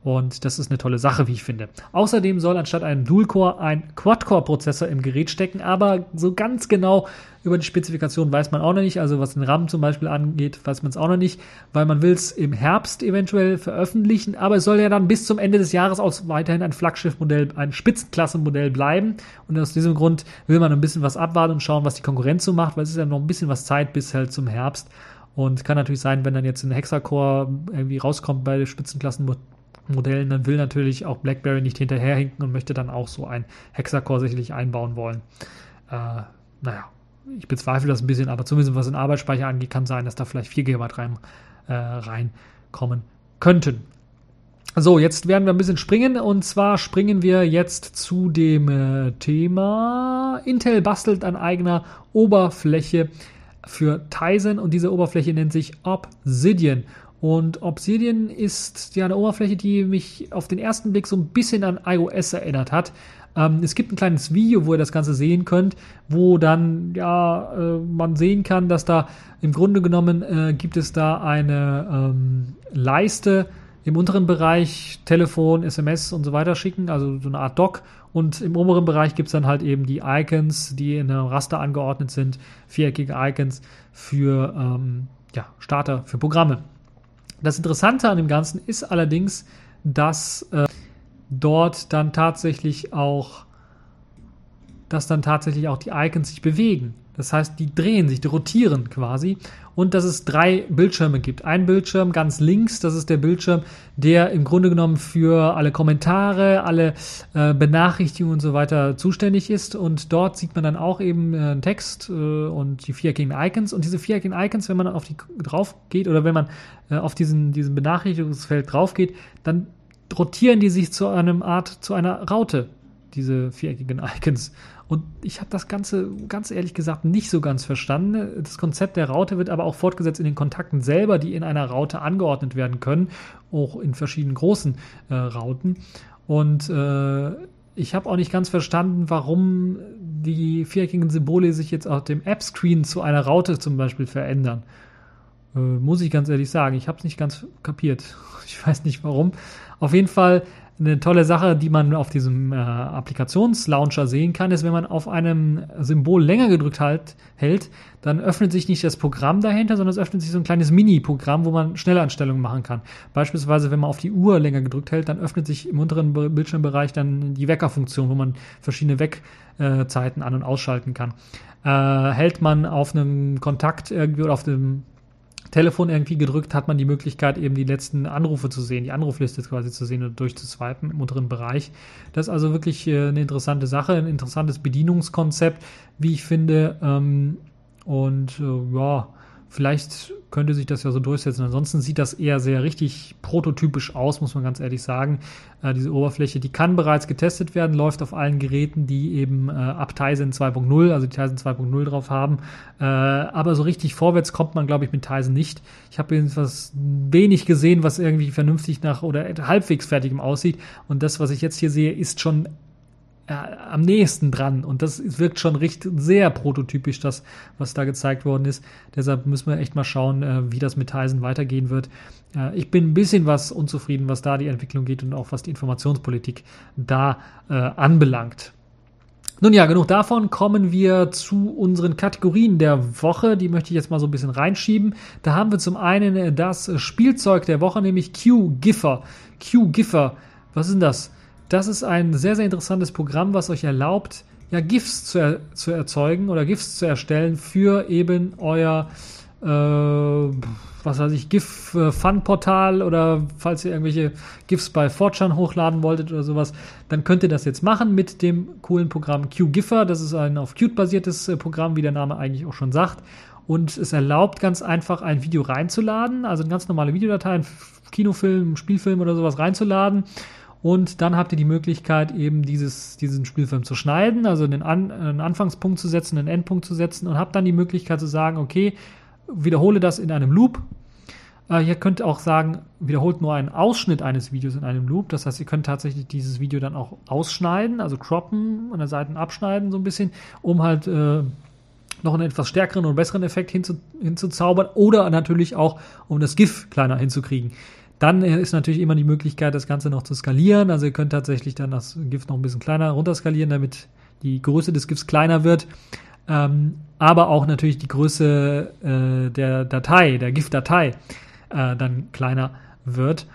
Und das ist eine tolle Sache, wie ich finde. Außerdem soll anstatt einem Dual-Core ein Quad-Core-Prozessor im Gerät stecken, aber so ganz genau über die Spezifikation weiß man auch noch nicht. Also was den RAM zum Beispiel angeht, weiß man es auch noch nicht, weil man will es im Herbst eventuell veröffentlichen, aber es soll ja dann bis zum Ende des Jahres auch weiterhin ein Flaggschiff-Modell, ein Spitzenklassenmodell bleiben. Und aus diesem Grund will man ein bisschen was abwarten und schauen, was die Konkurrenz so macht, weil es ist ja noch ein bisschen was Zeit bis halt zum Herbst. Und kann natürlich sein, wenn dann jetzt ein Hexacore irgendwie rauskommt bei Spitzenklassen Modellen, dann will natürlich auch BlackBerry nicht hinterherhinken und möchte dann auch so ein Hexacore sicherlich einbauen wollen. Äh, naja, ich bezweifle das ein bisschen, aber zumindest was den Arbeitsspeicher angeht, kann sein, dass da vielleicht 4 GB rein, äh, reinkommen könnten. So, jetzt werden wir ein bisschen springen und zwar springen wir jetzt zu dem äh, Thema Intel bastelt an eigener Oberfläche für Tizen und diese Oberfläche nennt sich Obsidian. Und Obsidian ist ja eine Oberfläche, die mich auf den ersten Blick so ein bisschen an iOS erinnert hat. Ähm, es gibt ein kleines Video, wo ihr das Ganze sehen könnt, wo dann ja äh, man sehen kann, dass da im Grunde genommen äh, gibt es da eine ähm, Leiste im unteren Bereich Telefon, SMS und so weiter schicken, also so eine Art Dock. Und im oberen Bereich gibt es dann halt eben die Icons, die in einem Raster angeordnet sind, viereckige Icons für ähm, ja, Starter, für Programme. Das Interessante an dem Ganzen ist allerdings, dass äh, dort dann tatsächlich auch, dass dann tatsächlich auch die Icons sich bewegen. Das heißt, die drehen sich, die rotieren quasi. Und dass es drei Bildschirme gibt. Ein Bildschirm ganz links, das ist der Bildschirm, der im Grunde genommen für alle Kommentare, alle äh, Benachrichtigungen und so weiter zuständig ist. Und dort sieht man dann auch eben äh, Text äh, und die viereckigen Icons. Und diese viereckigen Icons, wenn man auf die drauf geht oder wenn man äh, auf diesen, diesen Benachrichtigungsfeld drauf geht, dann rotieren die sich zu einem Art, zu einer Raute, diese viereckigen Icons. Und ich habe das Ganze, ganz ehrlich gesagt, nicht so ganz verstanden. Das Konzept der Raute wird aber auch fortgesetzt in den Kontakten selber, die in einer Raute angeordnet werden können, auch in verschiedenen großen äh, Rauten. Und äh, ich habe auch nicht ganz verstanden, warum die viereckigen Symbole sich jetzt auf dem App-Screen zu einer Raute zum Beispiel verändern. Äh, muss ich ganz ehrlich sagen, ich habe es nicht ganz kapiert. [LAUGHS] Ich weiß nicht warum. Auf jeden Fall eine tolle Sache, die man auf diesem äh, Applikationslauncher sehen kann, ist, wenn man auf einem Symbol länger gedrückt halt, hält, dann öffnet sich nicht das Programm dahinter, sondern es öffnet sich so ein kleines Mini-Programm, wo man Schnellanstellungen machen kann. Beispielsweise, wenn man auf die Uhr länger gedrückt hält, dann öffnet sich im unteren Bildschirmbereich dann die Weckerfunktion, wo man verschiedene Weckzeiten an- und ausschalten kann. Äh, hält man auf einem Kontakt irgendwie oder auf dem Telefon irgendwie gedrückt, hat man die Möglichkeit, eben die letzten Anrufe zu sehen, die Anrufliste quasi zu sehen und durchzuswipen im unteren Bereich. Das ist also wirklich äh, eine interessante Sache, ein interessantes Bedienungskonzept, wie ich finde. Ähm, und äh, ja, Vielleicht könnte sich das ja so durchsetzen. Ansonsten sieht das eher sehr richtig prototypisch aus, muss man ganz ehrlich sagen. Äh, diese Oberfläche, die kann bereits getestet werden, läuft auf allen Geräten, die eben äh, ab Tizen 2.0, also die Tizen 2.0 drauf haben. Äh, aber so richtig vorwärts kommt man, glaube ich, mit Tizen nicht. Ich habe jedenfalls wenig gesehen, was irgendwie vernünftig nach oder halbwegs fertigem aussieht. Und das, was ich jetzt hier sehe, ist schon äh, am nächsten dran. Und das wirkt schon richtig sehr prototypisch, das, was da gezeigt worden ist. Deshalb müssen wir echt mal schauen, äh, wie das mit Tyson weitergehen wird. Äh, ich bin ein bisschen was unzufrieden, was da die Entwicklung geht und auch was die Informationspolitik da äh, anbelangt. Nun ja, genug davon. Kommen wir zu unseren Kategorien der Woche. Die möchte ich jetzt mal so ein bisschen reinschieben. Da haben wir zum einen das Spielzeug der Woche, nämlich Q-Giffer. Q-Giffer. Was ist denn das? Das ist ein sehr, sehr interessantes Programm, was euch erlaubt, ja, GIFs zu, er, zu erzeugen oder GIFs zu erstellen für eben euer, äh, was weiß ich, GIF-Fun-Portal oder falls ihr irgendwelche GIFs bei Fortran hochladen wolltet oder sowas, dann könnt ihr das jetzt machen mit dem coolen Programm QGIFfer. Das ist ein auf Qt basiertes äh, Programm, wie der Name eigentlich auch schon sagt. Und es erlaubt ganz einfach ein Video reinzuladen, also eine ganz normale Videodatei, ein Kinofilm, Spielfilm oder sowas reinzuladen und dann habt ihr die Möglichkeit, eben dieses, diesen Spielfilm zu schneiden, also einen, An einen Anfangspunkt zu setzen, einen Endpunkt zu setzen und habt dann die Möglichkeit zu sagen, okay, wiederhole das in einem Loop. Äh, ihr könnt auch sagen, wiederholt nur einen Ausschnitt eines Videos in einem Loop. Das heißt, ihr könnt tatsächlich dieses Video dann auch ausschneiden, also croppen, an der Seite abschneiden so ein bisschen, um halt äh, noch einen etwas stärkeren und besseren Effekt hinzu, hinzuzaubern oder natürlich auch, um das GIF kleiner hinzukriegen. Dann ist natürlich immer die Möglichkeit, das Ganze noch zu skalieren. Also ihr könnt tatsächlich dann das GIF noch ein bisschen kleiner runterskalieren, damit die Größe des GIFs kleiner wird. Ähm, aber auch natürlich die Größe äh, der Datei, der GIF-Datei, äh, dann kleiner wird.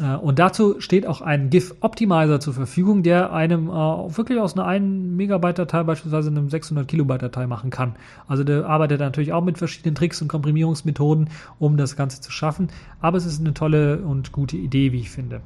Äh, und dazu steht auch ein GIF-Optimizer zur Verfügung, der einem äh, wirklich aus einer 1 Megabyte Datei beispielsweise einem 600 Kilobyte Datei machen kann. Also der arbeitet natürlich auch mit verschiedenen Tricks und Komprimierungsmethoden, um das Ganze zu schaffen. Aber es ist eine tolle und gute Idee, wie ich finde.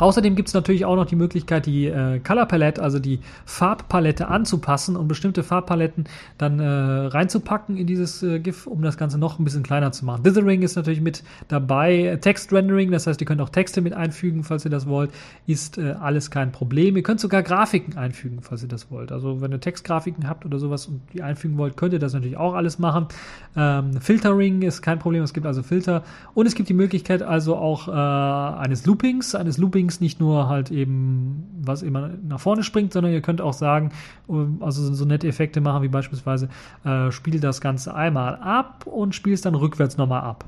Außerdem gibt es natürlich auch noch die Möglichkeit, die äh, Color Palette, also die Farbpalette anzupassen und bestimmte Farbpaletten dann äh, reinzupacken in dieses äh, GIF, um das Ganze noch ein bisschen kleiner zu machen. Dithering ist natürlich mit dabei. Text Rendering, das heißt, ihr könnt auch Texte mit einfügen, falls ihr das wollt, ist äh, alles kein Problem. Ihr könnt sogar Grafiken einfügen, falls ihr das wollt. Also wenn ihr Textgrafiken habt oder sowas und die einfügen wollt, könnt ihr das natürlich auch alles machen. Ähm, Filtering ist kein Problem, es gibt also Filter und es gibt die Möglichkeit also auch äh, eines Loopings, eines Loopings nicht nur halt eben, was immer nach vorne springt, sondern ihr könnt auch sagen, ähm, also so nette Effekte machen, wie beispielsweise, äh, spiel das Ganze einmal ab und spiel es dann rückwärts nochmal ab.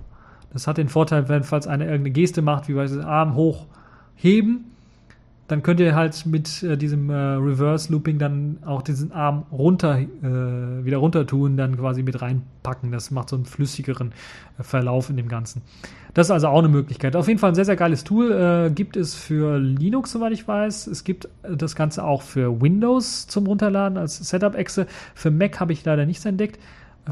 Das hat den Vorteil, wenn falls eine irgendeine Geste macht, wie beispielsweise Arm hoch heben, dann könnt ihr halt mit äh, diesem äh, Reverse Looping dann auch diesen Arm runter, äh, wieder runter tun, dann quasi mit reinpacken. Das macht so einen flüssigeren äh, Verlauf in dem Ganzen. Das ist also auch eine Möglichkeit. Auf jeden Fall ein sehr, sehr geiles Tool. Äh, gibt es für Linux, soweit ich weiß. Es gibt äh, das Ganze auch für Windows zum Runterladen als Setup-Exe. Für Mac habe ich leider nichts entdeckt.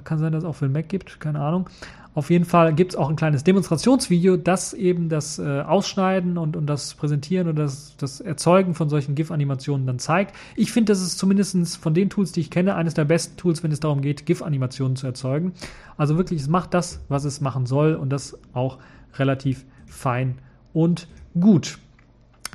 Kann sein, dass es auch für Mac gibt, keine Ahnung. Auf jeden Fall gibt es auch ein kleines Demonstrationsvideo, das eben das äh, Ausschneiden und, und das Präsentieren und das, das Erzeugen von solchen GIF-Animationen dann zeigt. Ich finde, das ist zumindest von den Tools, die ich kenne, eines der besten Tools, wenn es darum geht, GIF-Animationen zu erzeugen. Also wirklich, es macht das, was es machen soll und das auch relativ fein und gut.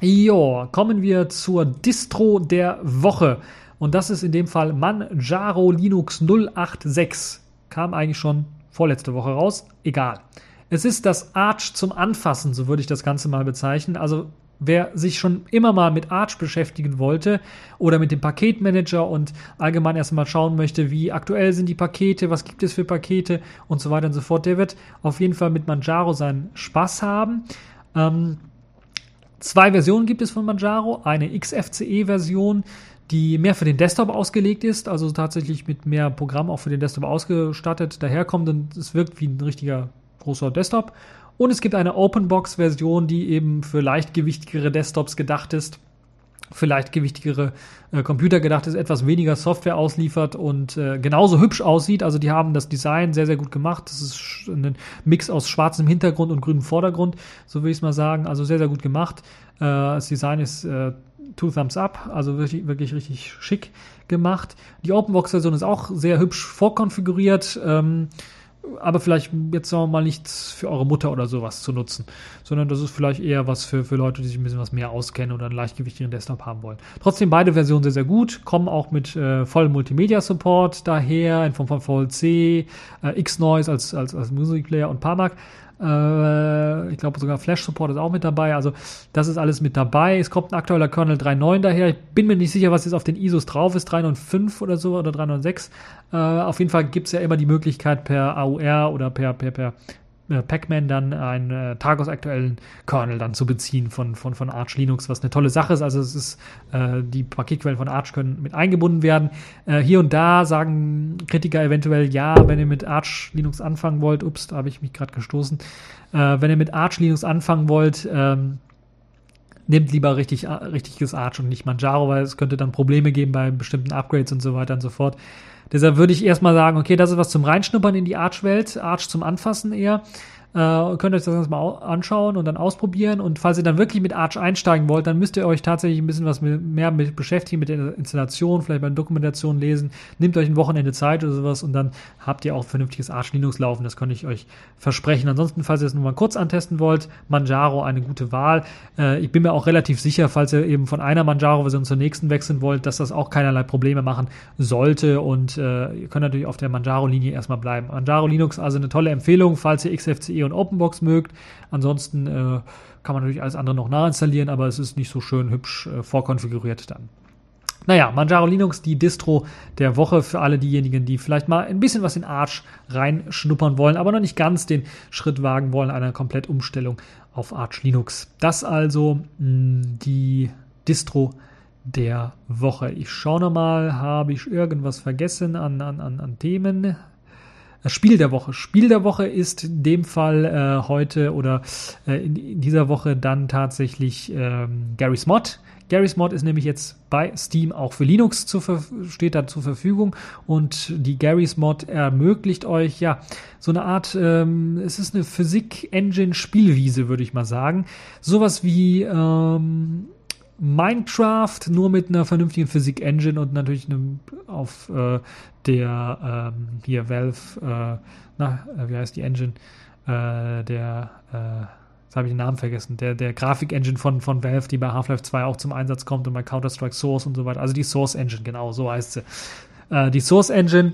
Jo, kommen wir zur Distro der Woche. Und das ist in dem Fall Manjaro Linux 086. Kam eigentlich schon vorletzte Woche raus. Egal. Es ist das Arch zum Anfassen, so würde ich das Ganze mal bezeichnen. Also wer sich schon immer mal mit Arch beschäftigen wollte oder mit dem Paketmanager und allgemein erstmal schauen möchte, wie aktuell sind die Pakete, was gibt es für Pakete und so weiter und so fort, der wird auf jeden Fall mit Manjaro seinen Spaß haben. Ähm, zwei Versionen gibt es von Manjaro. Eine XFCE-Version, die mehr für den Desktop ausgelegt ist, also tatsächlich mit mehr Programm auch für den Desktop ausgestattet daherkommt und es wirkt wie ein richtiger großer Desktop. Und es gibt eine Openbox-Version, die eben für leichtgewichtigere Desktops gedacht ist, für leichtgewichtigere äh, Computer gedacht ist, etwas weniger Software ausliefert und äh, genauso hübsch aussieht. Also die haben das Design sehr, sehr gut gemacht. Das ist ein Mix aus schwarzem Hintergrund und grünem Vordergrund, so will ich es mal sagen. Also sehr, sehr gut gemacht. Äh, das Design ist äh, Two Thumbs Up, also wirklich, wirklich richtig schick gemacht. Die OpenBox-Version ist auch sehr hübsch vorkonfiguriert, ähm, aber vielleicht jetzt sagen mal nichts für eure Mutter oder sowas zu nutzen, sondern das ist vielleicht eher was für, für Leute, die sich ein bisschen was mehr auskennen oder einen leichtgewichtigen Desktop haben wollen. Trotzdem beide Versionen sehr, sehr gut, kommen auch mit äh, vollem Multimedia-Support daher in Form von VLC, äh, X-Noise als, als, als Musikplayer und Parmac. Äh, ich glaube sogar Flash Support ist auch mit dabei. Also das ist alles mit dabei. Es kommt ein aktueller Kernel 3.9 daher. Ich bin mir nicht sicher, was jetzt auf den ISOs drauf ist. 3.9.5 oder so oder 3.9.6. Äh, auf jeden Fall gibt es ja immer die Möglichkeit per AUR oder per, per, per Pacman dann einen äh, tagesaktuellen Kernel dann zu beziehen von, von, von Arch Linux, was eine tolle Sache ist. Also es ist, äh, die Paketquellen von Arch können mit eingebunden werden. Äh, hier und da sagen Kritiker eventuell, ja, wenn ihr mit Arch Linux anfangen wollt, ups, da habe ich mich gerade gestoßen, äh, wenn ihr mit Arch Linux anfangen wollt, ähm, nehmt lieber richtig, äh, richtiges Arch und nicht Manjaro, weil es könnte dann Probleme geben bei bestimmten Upgrades und so weiter und so fort. Deshalb würde ich erstmal sagen, okay, das ist was zum Reinschnuppern in die Arch-Welt, Arch zum Anfassen eher. Äh, könnt euch das Ganze mal anschauen und dann ausprobieren. Und falls ihr dann wirklich mit Arch einsteigen wollt, dann müsst ihr euch tatsächlich ein bisschen was mit, mehr mit beschäftigen, mit der Installation, vielleicht bei Dokumentation lesen. Nehmt euch ein Wochenende Zeit oder sowas und dann habt ihr auch vernünftiges Arch Linux laufen. Das kann ich euch versprechen. Ansonsten, falls ihr es nur mal kurz antesten wollt, Manjaro eine gute Wahl. Äh, ich bin mir auch relativ sicher, falls ihr eben von einer Manjaro-Version zur nächsten wechseln wollt, dass das auch keinerlei Probleme machen sollte. Und äh, ihr könnt natürlich auf der Manjaro-Linie erstmal bleiben. Manjaro Linux also eine tolle Empfehlung, falls ihr XFCE und Openbox mögt. Ansonsten äh, kann man natürlich alles andere noch nachinstallieren, aber es ist nicht so schön hübsch äh, vorkonfiguriert dann. Naja, Manjaro Linux, die Distro der Woche für alle diejenigen, die vielleicht mal ein bisschen was in Arch reinschnuppern wollen, aber noch nicht ganz den Schritt wagen wollen, einer Komplettumstellung auf Arch Linux. Das also mh, die Distro der Woche. Ich schaue nochmal, habe ich irgendwas vergessen an, an, an, an Themen? Das Spiel der Woche. Spiel der Woche ist in dem Fall äh, heute oder äh, in, in, dieser Woche dann tatsächlich ähm, Gary's Mod. Gary's Mod ist nämlich jetzt bei Steam auch für Linux zu steht da zur Verfügung und die Gary's Mod ermöglicht euch ja so eine Art, ähm, es ist eine Physik-Engine-Spielwiese, würde ich mal sagen. Sowas wie ähm, Minecraft nur mit einer vernünftigen Physik-Engine und natürlich einem, auf äh, der ähm, hier Valve, äh, na, äh, wie heißt die Engine? Äh, der, äh, jetzt habe ich den Namen vergessen, der, der Grafik-Engine von, von Valve, die bei Half-Life 2 auch zum Einsatz kommt und bei Counter-Strike Source und so weiter. Also die Source Engine, genau, so heißt sie. Äh, die Source Engine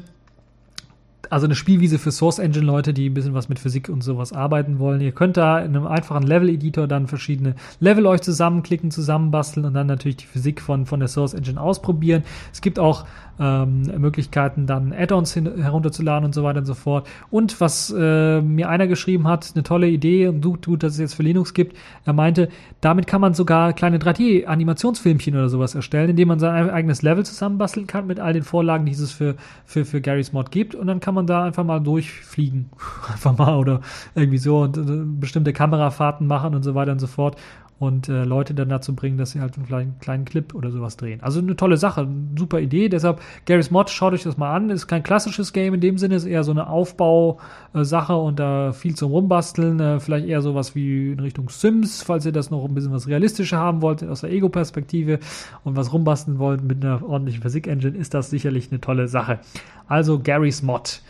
also eine Spielwiese für Source Engine Leute, die ein bisschen was mit Physik und sowas arbeiten wollen. Ihr könnt da in einem einfachen Level Editor dann verschiedene Level euch zusammenklicken, zusammenbasteln und dann natürlich die Physik von, von der Source Engine ausprobieren. Es gibt auch ähm, Möglichkeiten, dann Add-ons herunterzuladen und so weiter und so fort. Und was äh, mir einer geschrieben hat, eine tolle Idee und gut, gut, dass es jetzt für Linux gibt. Er meinte, damit kann man sogar kleine 3D-Animationsfilmchen oder sowas erstellen, indem man sein eigenes Level zusammenbasteln kann mit all den Vorlagen, die es für, für, für Garys Mod gibt. Und dann kann man da einfach mal durchfliegen. [LAUGHS] einfach mal oder irgendwie so und, äh, bestimmte Kamerafahrten machen und so weiter und so fort und äh, Leute dann dazu bringen, dass sie halt einen kleinen, kleinen Clip oder sowas drehen. Also eine tolle Sache, super Idee. Deshalb Gary's Mod, schaut euch das mal an. Ist kein klassisches Game in dem Sinne, ist eher so eine Aufbausache und da viel zum Rumbasteln. Äh, vielleicht eher sowas wie in Richtung Sims, falls ihr das noch ein bisschen was realistischer haben wollt aus der Ego-Perspektive und was rumbasteln wollt mit einer ordentlichen Physik-Engine, ist das sicherlich eine tolle Sache. Also Gary's Mod.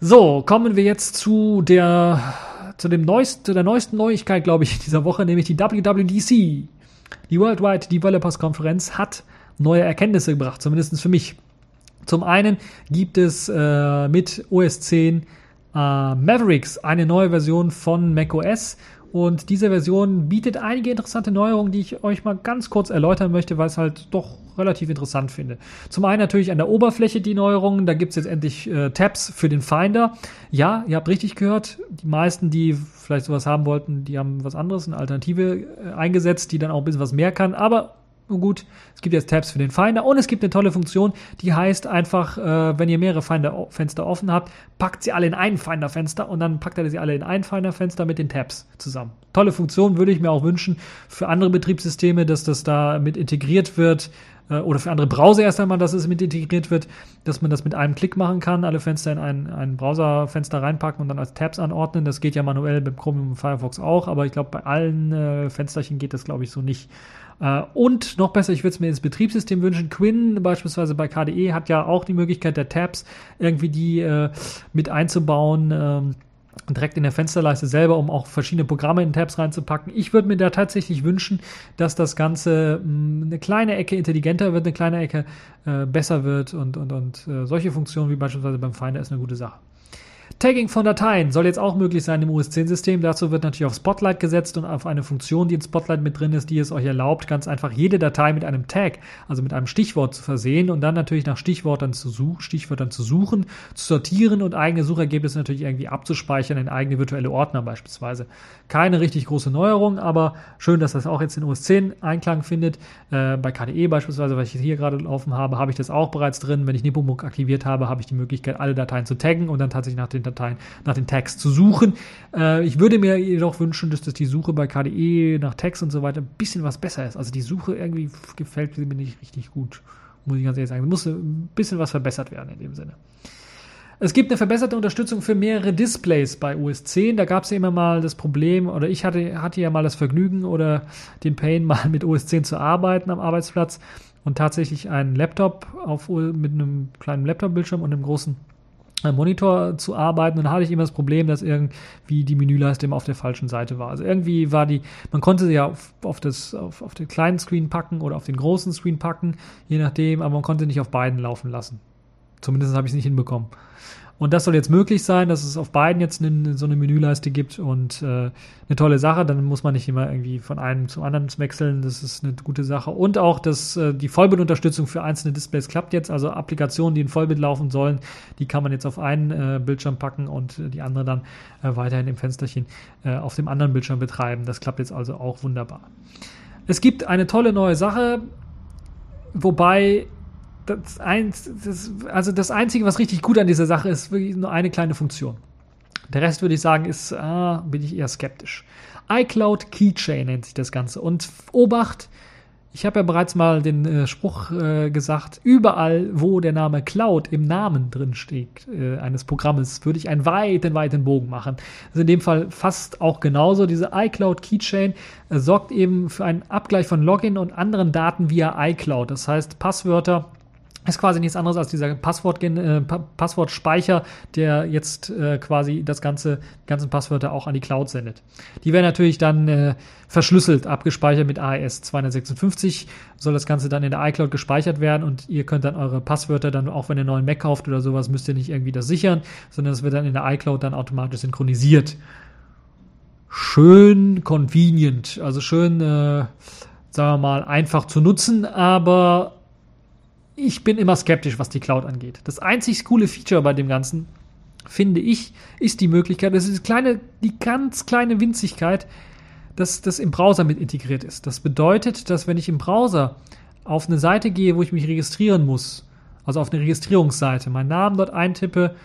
So, kommen wir jetzt zu der zu, dem neuesten, zu der neuesten Neuigkeit, glaube ich, dieser Woche, nämlich die WWDC. Die Worldwide Developers Konferenz hat neue Erkenntnisse gebracht, zumindest für mich. Zum einen gibt es äh, mit OS 10 äh, Mavericks eine neue Version von macOS und diese Version bietet einige interessante Neuerungen, die ich euch mal ganz kurz erläutern möchte, weil ich es halt doch relativ interessant finde. Zum einen natürlich an der Oberfläche die Neuerungen. Da gibt es jetzt endlich äh, Tabs für den Finder. Ja, ihr habt richtig gehört. Die meisten, die vielleicht sowas haben wollten, die haben was anderes, eine Alternative äh, eingesetzt, die dann auch ein bisschen was mehr kann. Aber nun gut, es gibt jetzt Tabs für den Finder und es gibt eine tolle Funktion, die heißt einfach, äh, wenn ihr mehrere Finder, Fenster offen habt, packt sie alle in ein Finder-Fenster und dann packt er sie alle in ein Finder-Fenster mit den Tabs zusammen. Tolle Funktion, würde ich mir auch wünschen für andere Betriebssysteme, dass das da mit integriert wird äh, oder für andere Browser erst einmal, dass es mit integriert wird, dass man das mit einem Klick machen kann, alle Fenster in ein, ein Browserfenster reinpacken und dann als Tabs anordnen. Das geht ja manuell beim Chrome und Firefox auch, aber ich glaube, bei allen äh, Fensterchen geht das, glaube ich, so nicht. Äh, und noch besser, ich würde es mir ins Betriebssystem wünschen. Quinn beispielsweise bei KDE hat ja auch die Möglichkeit der Tabs irgendwie die äh, mit einzubauen. Ähm, direkt in der Fensterleiste selber, um auch verschiedene Programme in Tabs reinzupacken. Ich würde mir da tatsächlich wünschen, dass das Ganze mh, mm, eine kleine Ecke intelligenter wird, eine kleine Ecke äh, besser wird und, und, und äh, solche Funktionen wie beispielsweise beim Finder ist eine gute Sache. Tagging von Dateien soll jetzt auch möglich sein im OS 10 System. Dazu wird natürlich auf Spotlight gesetzt und auf eine Funktion, die in Spotlight mit drin ist, die es euch erlaubt, ganz einfach jede Datei mit einem Tag, also mit einem Stichwort zu versehen und dann natürlich nach Stichwörtern zu, such Stichwörtern zu suchen, zu sortieren und eigene Suchergebnisse natürlich irgendwie abzuspeichern in eigene virtuelle Ordner beispielsweise. Keine richtig große Neuerung, aber schön, dass das auch jetzt in OS 10 Einklang findet. Äh, bei KDE beispielsweise, was ich hier gerade laufen habe, habe ich das auch bereits drin. Wenn ich Nepomuk aktiviert habe, habe ich die Möglichkeit, alle Dateien zu taggen und dann tatsächlich nach den Dateien, nach den Tags zu suchen. Äh, ich würde mir jedoch wünschen, dass das die Suche bei KDE nach Tags und so weiter ein bisschen was besser ist. Also die Suche irgendwie gefällt mir nicht richtig gut, muss ich ganz ehrlich sagen. Es muss ein bisschen was verbessert werden in dem Sinne. Es gibt eine verbesserte Unterstützung für mehrere Displays bei OS 10. Da gab es ja immer mal das Problem, oder ich hatte, hatte ja mal das Vergnügen oder den Pain, [LAUGHS] mal mit OS 10 zu arbeiten am Arbeitsplatz und tatsächlich einen Laptop auf, mit einem kleinen Laptop-Bildschirm und einem großen Monitor zu arbeiten dann hatte ich immer das Problem, dass irgendwie die Menüleiste immer auf der falschen Seite war. Also irgendwie war die, man konnte sie ja auf, auf, das, auf, auf den kleinen Screen packen oder auf den großen Screen packen, je nachdem, aber man konnte nicht auf beiden laufen lassen. Zumindest habe ich es nicht hinbekommen. Und das soll jetzt möglich sein, dass es auf beiden jetzt eine, so eine Menüleiste gibt und äh, eine tolle Sache. Dann muss man nicht immer irgendwie von einem zum anderen wechseln. Das ist eine gute Sache. Und auch, dass äh, die Vollbildunterstützung für einzelne Displays klappt jetzt. Also Applikationen, die in Vollbild laufen sollen, die kann man jetzt auf einen äh, Bildschirm packen und äh, die andere dann äh, weiterhin im Fensterchen äh, auf dem anderen Bildschirm betreiben. Das klappt jetzt also auch wunderbar. Es gibt eine tolle neue Sache, wobei das, eins, das, also das Einzige, was richtig gut an dieser Sache ist, wirklich nur eine kleine Funktion. Der Rest würde ich sagen, ist, ah, bin ich eher skeptisch. iCloud Keychain nennt sich das Ganze. Und Obacht, ich habe ja bereits mal den äh, Spruch äh, gesagt, überall, wo der Name Cloud im Namen drin steht, äh, eines Programmes, würde ich einen weiten, weiten Bogen machen. Also in dem Fall fast auch genauso. Diese iCloud Keychain äh, sorgt eben für einen Abgleich von Login und anderen Daten via iCloud. Das heißt, Passwörter ist quasi nichts anderes als dieser Passwort, äh, Passwortspeicher, der jetzt äh, quasi das ganze ganzen Passwörter auch an die Cloud sendet. Die werden natürlich dann äh, verschlüsselt, abgespeichert mit AES 256, soll das Ganze dann in der iCloud gespeichert werden und ihr könnt dann eure Passwörter dann, auch wenn ihr einen neuen Mac kauft oder sowas, müsst ihr nicht irgendwie das sichern, sondern es wird dann in der iCloud dann automatisch synchronisiert. Schön convenient, also schön, äh, sagen wir mal, einfach zu nutzen, aber ich bin immer skeptisch, was die Cloud angeht. Das einzig coole Feature bei dem Ganzen, finde ich, ist die Möglichkeit, das ist die kleine, die ganz kleine Winzigkeit, dass das im Browser mit integriert ist. Das bedeutet, dass wenn ich im Browser auf eine Seite gehe, wo ich mich registrieren muss, also auf eine Registrierungsseite, meinen Namen dort eintippe,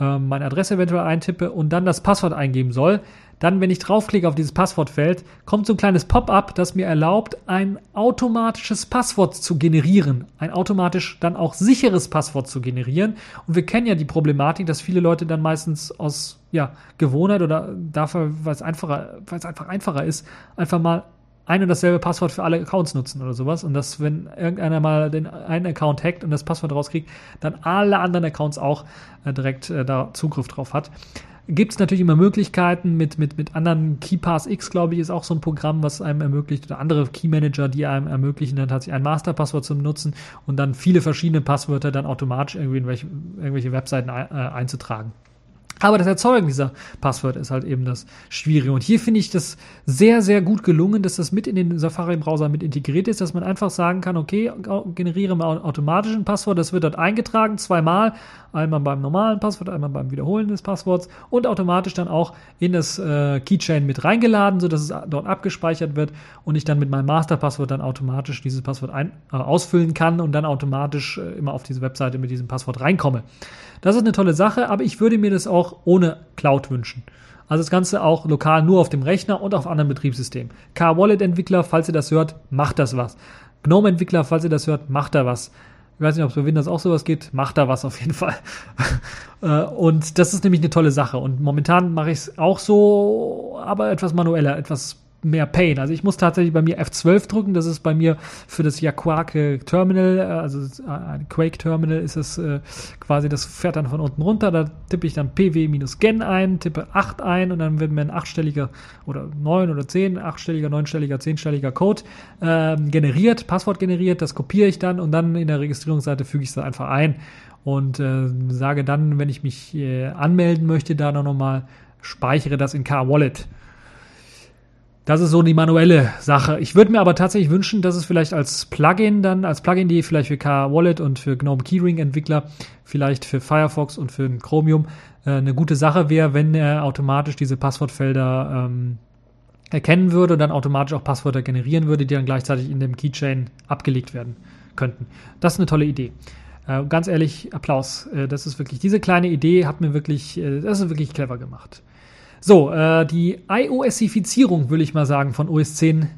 äh, meine Adresse eventuell eintippe und dann das Passwort eingeben soll, dann, wenn ich draufklicke auf dieses Passwortfeld, kommt so ein kleines Pop-up, das mir erlaubt, ein automatisches Passwort zu generieren. Ein automatisch dann auch sicheres Passwort zu generieren. Und wir kennen ja die Problematik, dass viele Leute dann meistens aus ja, Gewohnheit oder dafür, weil es einfacher, weil es einfach einfacher ist, einfach mal ein und dasselbe Passwort für alle Accounts nutzen oder sowas. Und dass, wenn irgendeiner mal den einen Account hackt und das Passwort rauskriegt, dann alle anderen Accounts auch äh, direkt äh, da Zugriff drauf hat gibt es natürlich immer Möglichkeiten mit, mit, mit anderen KeyPass X, glaube ich, ist auch so ein Programm, was einem ermöglicht, oder andere Key Manager, die einem ermöglichen, dann tatsächlich ein Masterpasswort zu nutzen und dann viele verschiedene Passwörter dann automatisch irgendwie in welche, irgendwelche Webseiten ein, äh, einzutragen. Aber das Erzeugen dieser Passwörter ist halt eben das Schwierige. Und hier finde ich das sehr, sehr gut gelungen, dass das mit in den Safari-Browser mit integriert ist, dass man einfach sagen kann, okay, generiere mal automatisch ein Passwort, das wird dort eingetragen, zweimal, einmal beim normalen Passwort, einmal beim Wiederholen des Passworts und automatisch dann auch in das äh, Keychain mit reingeladen, sodass es dort abgespeichert wird und ich dann mit meinem Masterpasswort dann automatisch dieses Passwort ein, äh, ausfüllen kann und dann automatisch äh, immer auf diese Webseite mit diesem Passwort reinkomme. Das ist eine tolle Sache, aber ich würde mir das auch ohne Cloud wünschen. Also das Ganze auch lokal nur auf dem Rechner und auf anderen Betriebssystemen. K-Wallet-Entwickler, falls ihr das hört, macht das was. GNOME-Entwickler, falls ihr das hört, macht da was. Ich weiß nicht, ob es bei Windows auch sowas geht. Macht da was auf jeden Fall. [LAUGHS] Äh, und das ist nämlich eine tolle Sache. Und momentan mache ich es auch so, aber etwas manueller, etwas mehr Pain. Also ich muss tatsächlich bei mir F12 drücken. Das ist bei mir für das Yaquake Terminal, äh, also ein Quake Terminal ist es äh, quasi, das fährt dann von unten runter. Da tippe ich dann pw-gen ein, tippe 8 ein und dann wird mir ein achtstelliger oder 9 oder 10, achtstelliger, neunstelliger, zehnstelliger Code äh, generiert, Passwort generiert. Das kopiere ich dann und dann in der Registrierungsseite füge ich es einfach ein und äh, sage dann, wenn ich mich äh, anmelden möchte, da noch mal speichere das in K-Wallet. Das ist so die manuelle Sache. Ich würde mir aber tatsächlich wünschen, dass es vielleicht als Plugin dann, als Plugin, die vielleicht für K-Wallet und für GNOME Keyring Entwickler, vielleicht für Firefox und für Chromium äh, eine gute Sache wäre, wenn er automatisch diese Passwortfelder ähm, erkennen würde und dann automatisch auch Passwörter generieren würde, die dann gleichzeitig in dem Keychain abgelegt werden könnten. Das ist eine tolle Idee. Äh, ganz ehrlich, Applaus. Äh, das ist wirklich, diese kleine Idee hat mir wirklich, äh, das ist wirklich clever gemacht. So, äh, die iOSifizierung, will ich mal sagen, von OS 10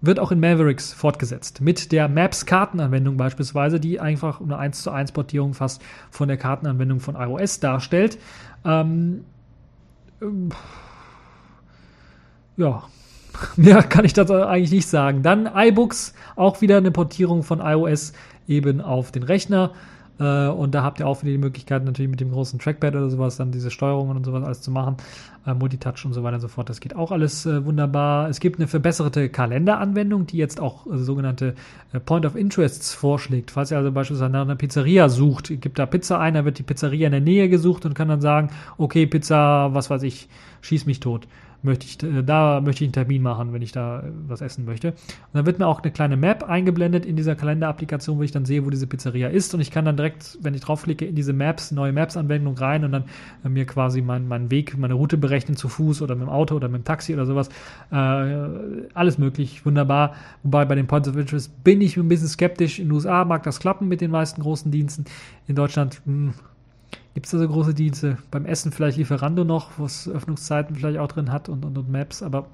wird auch in Mavericks fortgesetzt. Mit der Maps-Kartenanwendung beispielsweise, die einfach eine 1 zu 1 Portierung fast von der Kartenanwendung von iOS darstellt. Ähm, ja, [LAUGHS] mehr kann ich dazu eigentlich nicht sagen. Dann iBooks, auch wieder eine Portierung von iOS eben auf den Rechner. Äh, und da habt ihr auch wieder die Möglichkeit, natürlich mit dem großen Trackpad oder sowas, dann diese Steuerungen und sowas alles zu machen. Äh, Multitouch und so weiter und so fort. Das geht auch alles äh, wunderbar. Es gibt eine verbesserte Kalenderanwendung, die jetzt auch äh, sogenannte äh, Point of Interests vorschlägt. Falls ihr also beispielsweise nach einer Pizzeria sucht, gibt da Pizza ein, dann wird die Pizzeria in der Nähe gesucht und kann dann sagen, okay, Pizza, was weiß ich, schieß mich tot möchte ich, äh, da möchte ich einen Termin machen, wenn ich da äh, was essen möchte. Und dann wird mir auch eine kleine Map eingeblendet in dieser Kalenderapplikation, wo ich dann sehe, wo diese Pizzeria ist. Und ich kann dann direkt, wenn ich draufklicke, in diese Maps, neue Maps-Anwendung rein und dann äh, mir quasi meinen mein Weg, meine Route berechnen zu Fuß oder mit dem Auto oder mit dem Taxi oder sowas. Äh, alles möglich, wunderbar. Wobei bei den Points of Interest bin ich ein bisschen skeptisch. In den USA mag das klappen mit den meisten großen Diensten. In Deutschland, mh, hm, Gibt es da so große Dienste? Beim Essen vielleicht Lieferando noch, wo es Öffnungszeiten vielleicht auch drin hat und, und, und Maps, aber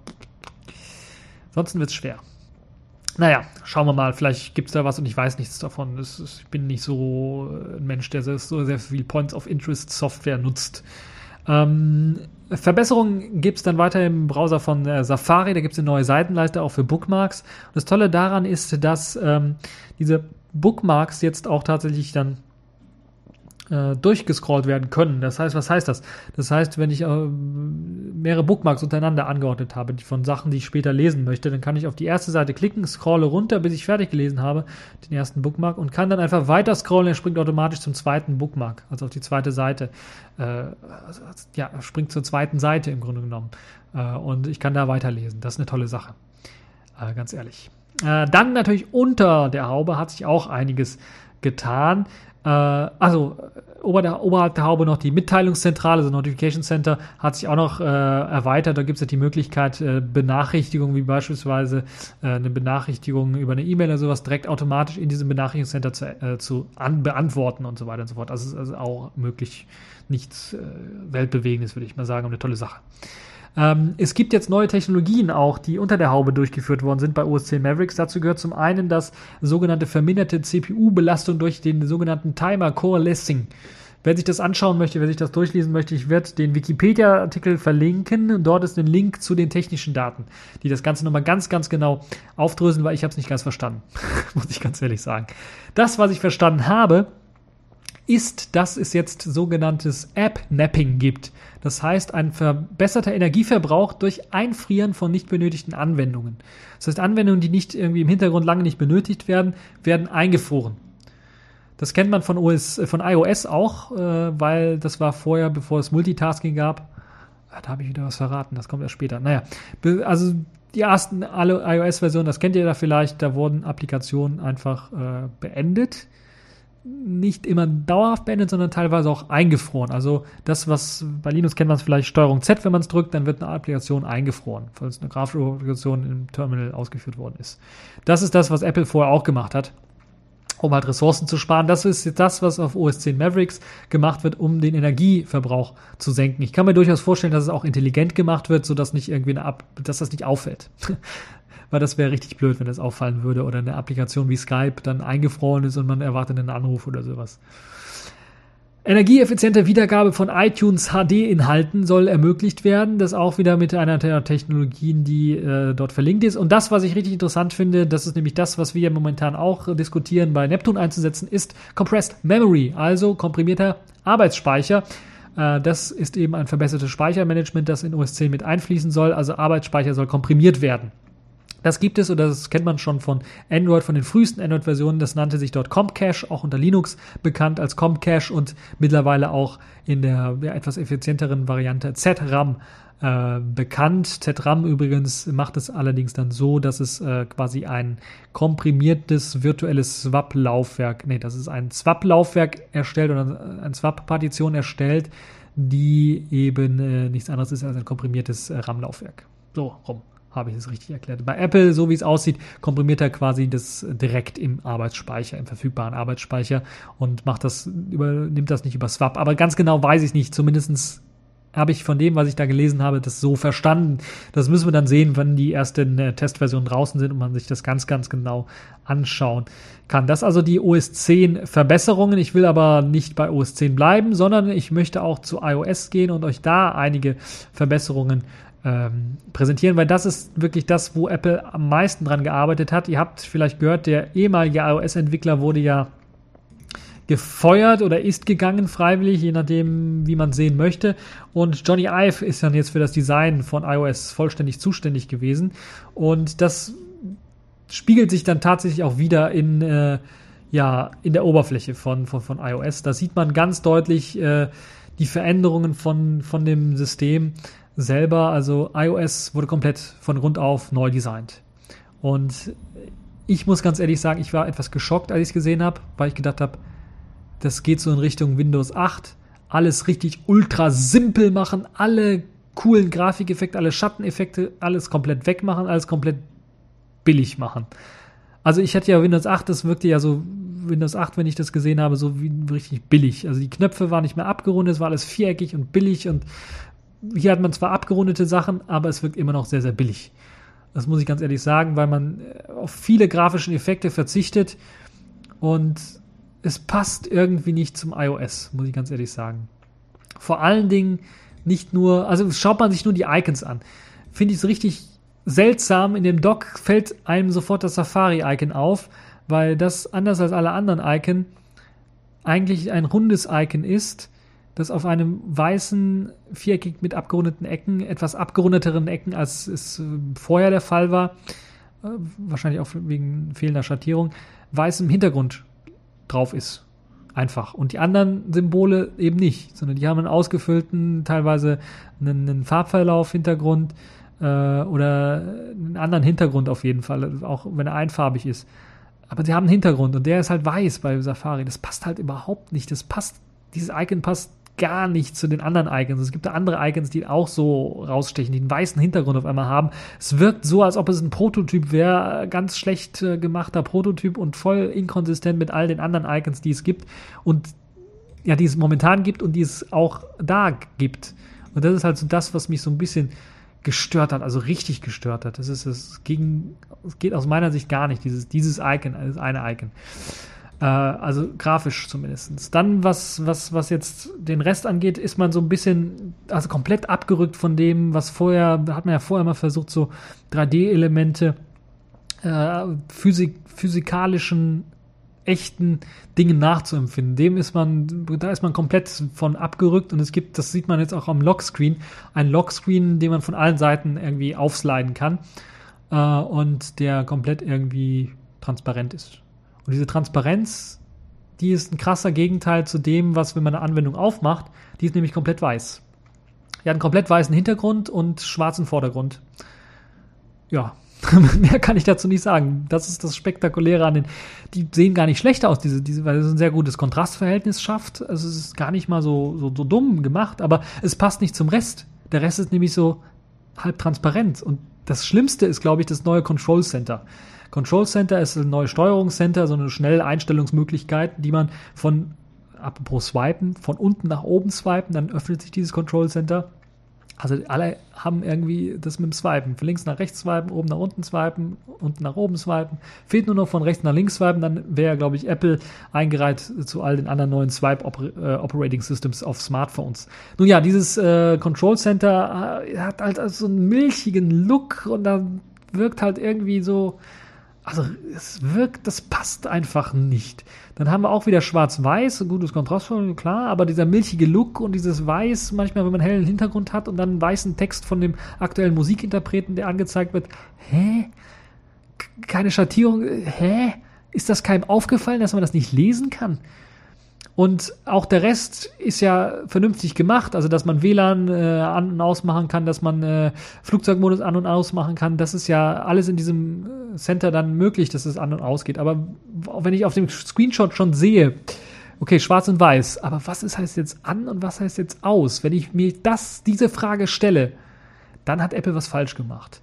ansonsten wird es schwer. Naja, schauen wir mal, vielleicht gibt es da was und ich weiß nichts davon. Ist, ich bin nicht so ein Mensch, der so sehr viel Points of Interest Software nutzt. Ähm, Verbesserungen gibt es dann weiter im Browser von äh, Safari. Da gibt es eine neue Seitenleiste auch für Bookmarks. Und das Tolle daran ist, dass ähm, diese Bookmarks jetzt auch tatsächlich dann äh, durchgescrollt werden können. Das heißt, was heißt das? Das heißt, wenn ich äh, mehrere Bookmarks untereinander angeordnet habe, von Sachen, die ich später lesen möchte, dann kann ich auf die erste Seite klicken, scrolle runter, bis ich fertig gelesen habe, den ersten Bookmark und kann dann einfach weiter scrollen. Er springt automatisch zum zweiten Bookmark, also auf die zweite Seite. Äh, also, ja, springt zur zweiten Seite im Grunde genommen. Äh, und ich kann da weiterlesen. Das ist eine tolle Sache. Äh, ganz ehrlich. Dann natürlich unter der Haube hat sich auch einiges getan. Äh, also ober der, oberhalb der Haube noch die Mitteilungszentrale, also Notification Center, hat sich auch noch äh, erweitert. Da gibt es ja die Möglichkeit, äh, Benachrichtigungen wie beispielsweise äh, eine Benachrichtigung über eine E-Mail oder sowas direkt automatisch in diesem Benachrichtigungscenter zu, äh, zu an, beantworten und so weiter und so fort. Also ist also auch möglich nichts äh, Weltbewegendes, würde ich mal sagen, und eine tolle Sache. Ähm, es gibt jetzt neue Technologien auch, die unter der Haube durchgeführt worden sind bei OS 10 Mavericks. Dazu gehört zum einen das sogenannte verminderte CPU-Belastung durch den sogenannten Timer Coalescing. Wer sich das anschauen möchte, wer sich das durchlesen möchte, ich werde den Wikipedia-Artikel verlinken. Dort ist ein Link zu den technischen Daten, die das Ganze nochmal ganz, ganz genau aufdröseln, weil ich habe es nicht ganz verstanden, [LAUGHS] muss ich ganz ehrlich sagen. Das, was ich verstanden habe, ist, dass es jetzt sogenanntes App-Napping gibt. Das heißt, ein verbesserter Energieverbrauch durch Einfrieren von nicht benötigten Anwendungen. Das heißt, Anwendungen, die nicht irgendwie im Hintergrund lange nicht benötigt werden, werden eingefroren. Das kennt man von, OS, von iOS auch, äh, weil das war vorher, bevor es Multitasking gab. Ah, da habe ich wieder was verraten, das kommt erst später. Naja, also die ersten iOS-Versionen, das kennt ihr da vielleicht, da wurden Applikationen einfach äh, beendet nicht immer dauerhaft beendet, sondern teilweise auch eingefroren. Also das, was bei Linux kennt man es vielleicht Steuerung Z, wenn man es drückt, dann wird eine Applikation eingefroren, falls eine grafische Applikation im Terminal ausgeführt worden ist. Das ist das, was Apple vorher auch gemacht hat, um halt Ressourcen zu sparen. Das ist jetzt das, was auf OS 10 Mavericks gemacht wird, um den Energieverbrauch zu senken. Ich kann mir durchaus vorstellen, dass es auch intelligent gemacht wird, sodass nicht irgendwie eine App, dass das nicht auffällt weil das wäre richtig blöd, wenn das auffallen würde oder eine Applikation wie Skype dann eingefroren ist und man erwartet einen Anruf oder sowas. Energieeffiziente Wiedergabe von iTunes HD-Inhalten soll ermöglicht werden. Das auch wieder mit einer der Technologien, die äh, dort verlinkt ist. Und das, was ich richtig interessant finde, das ist nämlich das, was wir momentan auch diskutieren, bei Neptune einzusetzen, ist Compressed Memory, also komprimierter Arbeitsspeicher. Äh, das ist eben ein verbessertes Speichermanagement, das in OS 10 mit einfließen soll. Also Arbeitsspeicher soll komprimiert werden. Das gibt es oder das kennt man schon von Android, von den frühesten Android-Versionen. Das nannte sich dort Comcache, auch unter Linux bekannt als Comcache und mittlerweile auch in der ja, etwas effizienteren Variante ZRAM äh, bekannt. ZRAM übrigens macht es allerdings dann so, dass es äh, quasi ein komprimiertes virtuelles Swap-Laufwerk, nee, das ist ein Swap-Laufwerk erstellt oder ein Swap-Partition erstellt, die eben äh, nichts anderes ist als ein komprimiertes äh, RAM-Laufwerk. So rum habe ich es richtig erklärt. Bei Apple, so wie es aussieht, komprimiert er quasi das direkt im Arbeitsspeicher, im verfügbaren Arbeitsspeicher und macht das über, nimmt das nicht über Swap. Aber ganz genau weiß ich nicht. Zumindestens habe ich von dem, was ich da gelesen habe, das so verstanden. Das müssen wir dann sehen, wenn die ersten äh, Testversionen draußen sind und man sich das ganz, ganz genau anschauen kann. Das also die OS 10 Verbesserungen. Ich will aber nicht bei OS 10 bleiben, sondern ich möchte auch zu iOS gehen und euch da einige Verbesserungen ähm, präsentieren, weil das ist wirklich das, wo Apple am meisten dran gearbeitet hat. Ihr habt vielleicht gehört, der ehemalige iOS-Entwickler wurde ja gefeuert oder ist gegangen freiwillig, je nachdem, wie man sehen möchte. Und Johnny Ive ist dann jetzt für das Design von iOS vollständig zuständig gewesen. Und das spiegelt sich dann tatsächlich auch wieder in, äh, ja, in der Oberfläche von, von, von iOS. Da sieht man ganz deutlich äh, die Veränderungen von, von dem System selber. Also iOS wurde komplett von Grund auf neu designt. Und ich muss ganz ehrlich sagen, ich war etwas geschockt, als ich es gesehen habe, weil ich gedacht habe, das geht so in Richtung Windows 8. Alles richtig ultra simpel machen, alle coolen Grafikeffekte, alle Schatteneffekte, alles komplett wegmachen, alles komplett billig machen. Also ich hatte ja Windows 8, das wirkte ja so Windows 8, wenn ich das gesehen habe, so wie richtig billig. Also die Knöpfe waren nicht mehr abgerundet, es war alles viereckig und billig und hier hat man zwar abgerundete Sachen, aber es wirkt immer noch sehr, sehr billig. Das muss ich ganz ehrlich sagen, weil man auf viele grafischen Effekte verzichtet und es passt irgendwie nicht zum iOS, muss ich ganz ehrlich sagen. Vor allen Dingen nicht nur, also schaut man sich nur die Icons an. Finde ich es richtig seltsam. In dem Dock fällt einem sofort das Safari-Icon auf, weil das anders als alle anderen Icon eigentlich ein rundes Icon ist, das auf einem weißen Viereckig mit abgerundeten Ecken, etwas abgerundeteren Ecken, als es äh, vorher der Fall war, äh, wahrscheinlich auch wegen fehlender Schattierung, weißem Hintergrund drauf ist. Einfach. Und die anderen Symbole eben nicht, sondern die haben einen ausgefüllten, teilweise einen, einen Farbverlauf-Hintergrund äh, oder einen anderen Hintergrund auf jeden Fall, auch wenn er einfarbig ist. Aber sie haben einen Hintergrund und der ist halt weiß bei Safari. Das passt halt überhaupt nicht. Das passt, dieses Icon passt gar nicht zu den anderen Icons. Es gibt da andere Icons, die auch so rausstechen, die einen weißen Hintergrund auf einmal haben. Es wirkt so, als ob es ein Prototyp wäre, ganz schlecht äh, gemachter Prototyp und voll inkonsistent mit all den anderen Icons, die es gibt und ja, die es momentan gibt und die es auch da gibt. Und das ist halt so das, was mich so ein bisschen gestört hat, also richtig gestört hat. Das ist es gegen, es geht aus meiner Sicht gar nicht, dieses, dieses Icon, das eine Icon. Äh, also grafisch zumindest. Dann, was, was, was jetzt den Rest angeht, ist man so ein bisschen, also komplett abgerückt von dem, was vorher, hat man ja vorher mal versucht, so 3D-Elemente, äh, Physik, physikalischen echten Dingen nachzuempfinden. Dem ist man, da ist man komplett von abgerückt und es gibt, das sieht man jetzt auch am Lockscreen, ein Lockscreen, den man von allen Seiten irgendwie aufsliden kann äh, und der komplett irgendwie transparent ist. Und diese Transparenz, die ist ein krasser Gegenteil zu dem, was, wenn man eine Anwendung aufmacht, die ist nämlich komplett weiß. Die hat einen komplett weißen Hintergrund und schwarzen Vordergrund. Ja, [LAUGHS] mehr kann ich dazu nicht sagen. Das ist das Spektakuläre an den. Die sehen gar nicht schlecht aus, diese, diese, weil es ein sehr gutes Kontrastverhältnis schafft. Also es ist gar nicht mal so, so, so dumm gemacht, aber es passt nicht zum Rest. Der Rest ist nämlich so halb transparent. Und das Schlimmste ist, glaube ich, das neue Control Center. Control Center ist ein neues Steuerungscenter, so eine schnelle Einstellungsmöglichkeit, die man von, apropos swipen, von unten nach oben swipen, dann öffnet sich dieses Control Center. Also alle haben irgendwie das mit dem Swipen. Von links nach rechts swipen, oben nach unten swipen, unten nach oben swipen. Fehlt nur noch von rechts nach links swipen, dann wäre, glaube ich, Apple eingereiht zu all den anderen neuen Swipe äh, Operating Systems auf Smartphones. Nun ja, dieses äh, Control Center äh, hat halt so einen milchigen Look und da wirkt halt irgendwie so, also es wirkt, das passt einfach nicht. Dann haben wir auch wieder schwarz-weiß, gutes Kontrast, klar, aber dieser milchige Look und dieses Weiß, manchmal, wenn man einen hellen Hintergrund hat und dann einen weißen Text von dem aktuellen Musikinterpreten, der angezeigt wird, hä? Keine Schattierung, hä? Ist das keinem aufgefallen, dass man das nicht lesen kann? Und auch der Rest ist ja vernünftig gemacht, also dass man WLAN äh, an und ausmachen kann, dass man äh, Flugzeugmodus an und ausmachen kann. Das ist ja alles in diesem äh, Center dann möglich, dass es an und ausgeht. Aber wenn ich auf dem Screenshot schon sehe, okay, schwarz und weiß, aber was ist heißt jetzt an und was heißt jetzt aus? Wenn ich mir das, diese Frage stelle, dann hat Apple was falsch gemacht.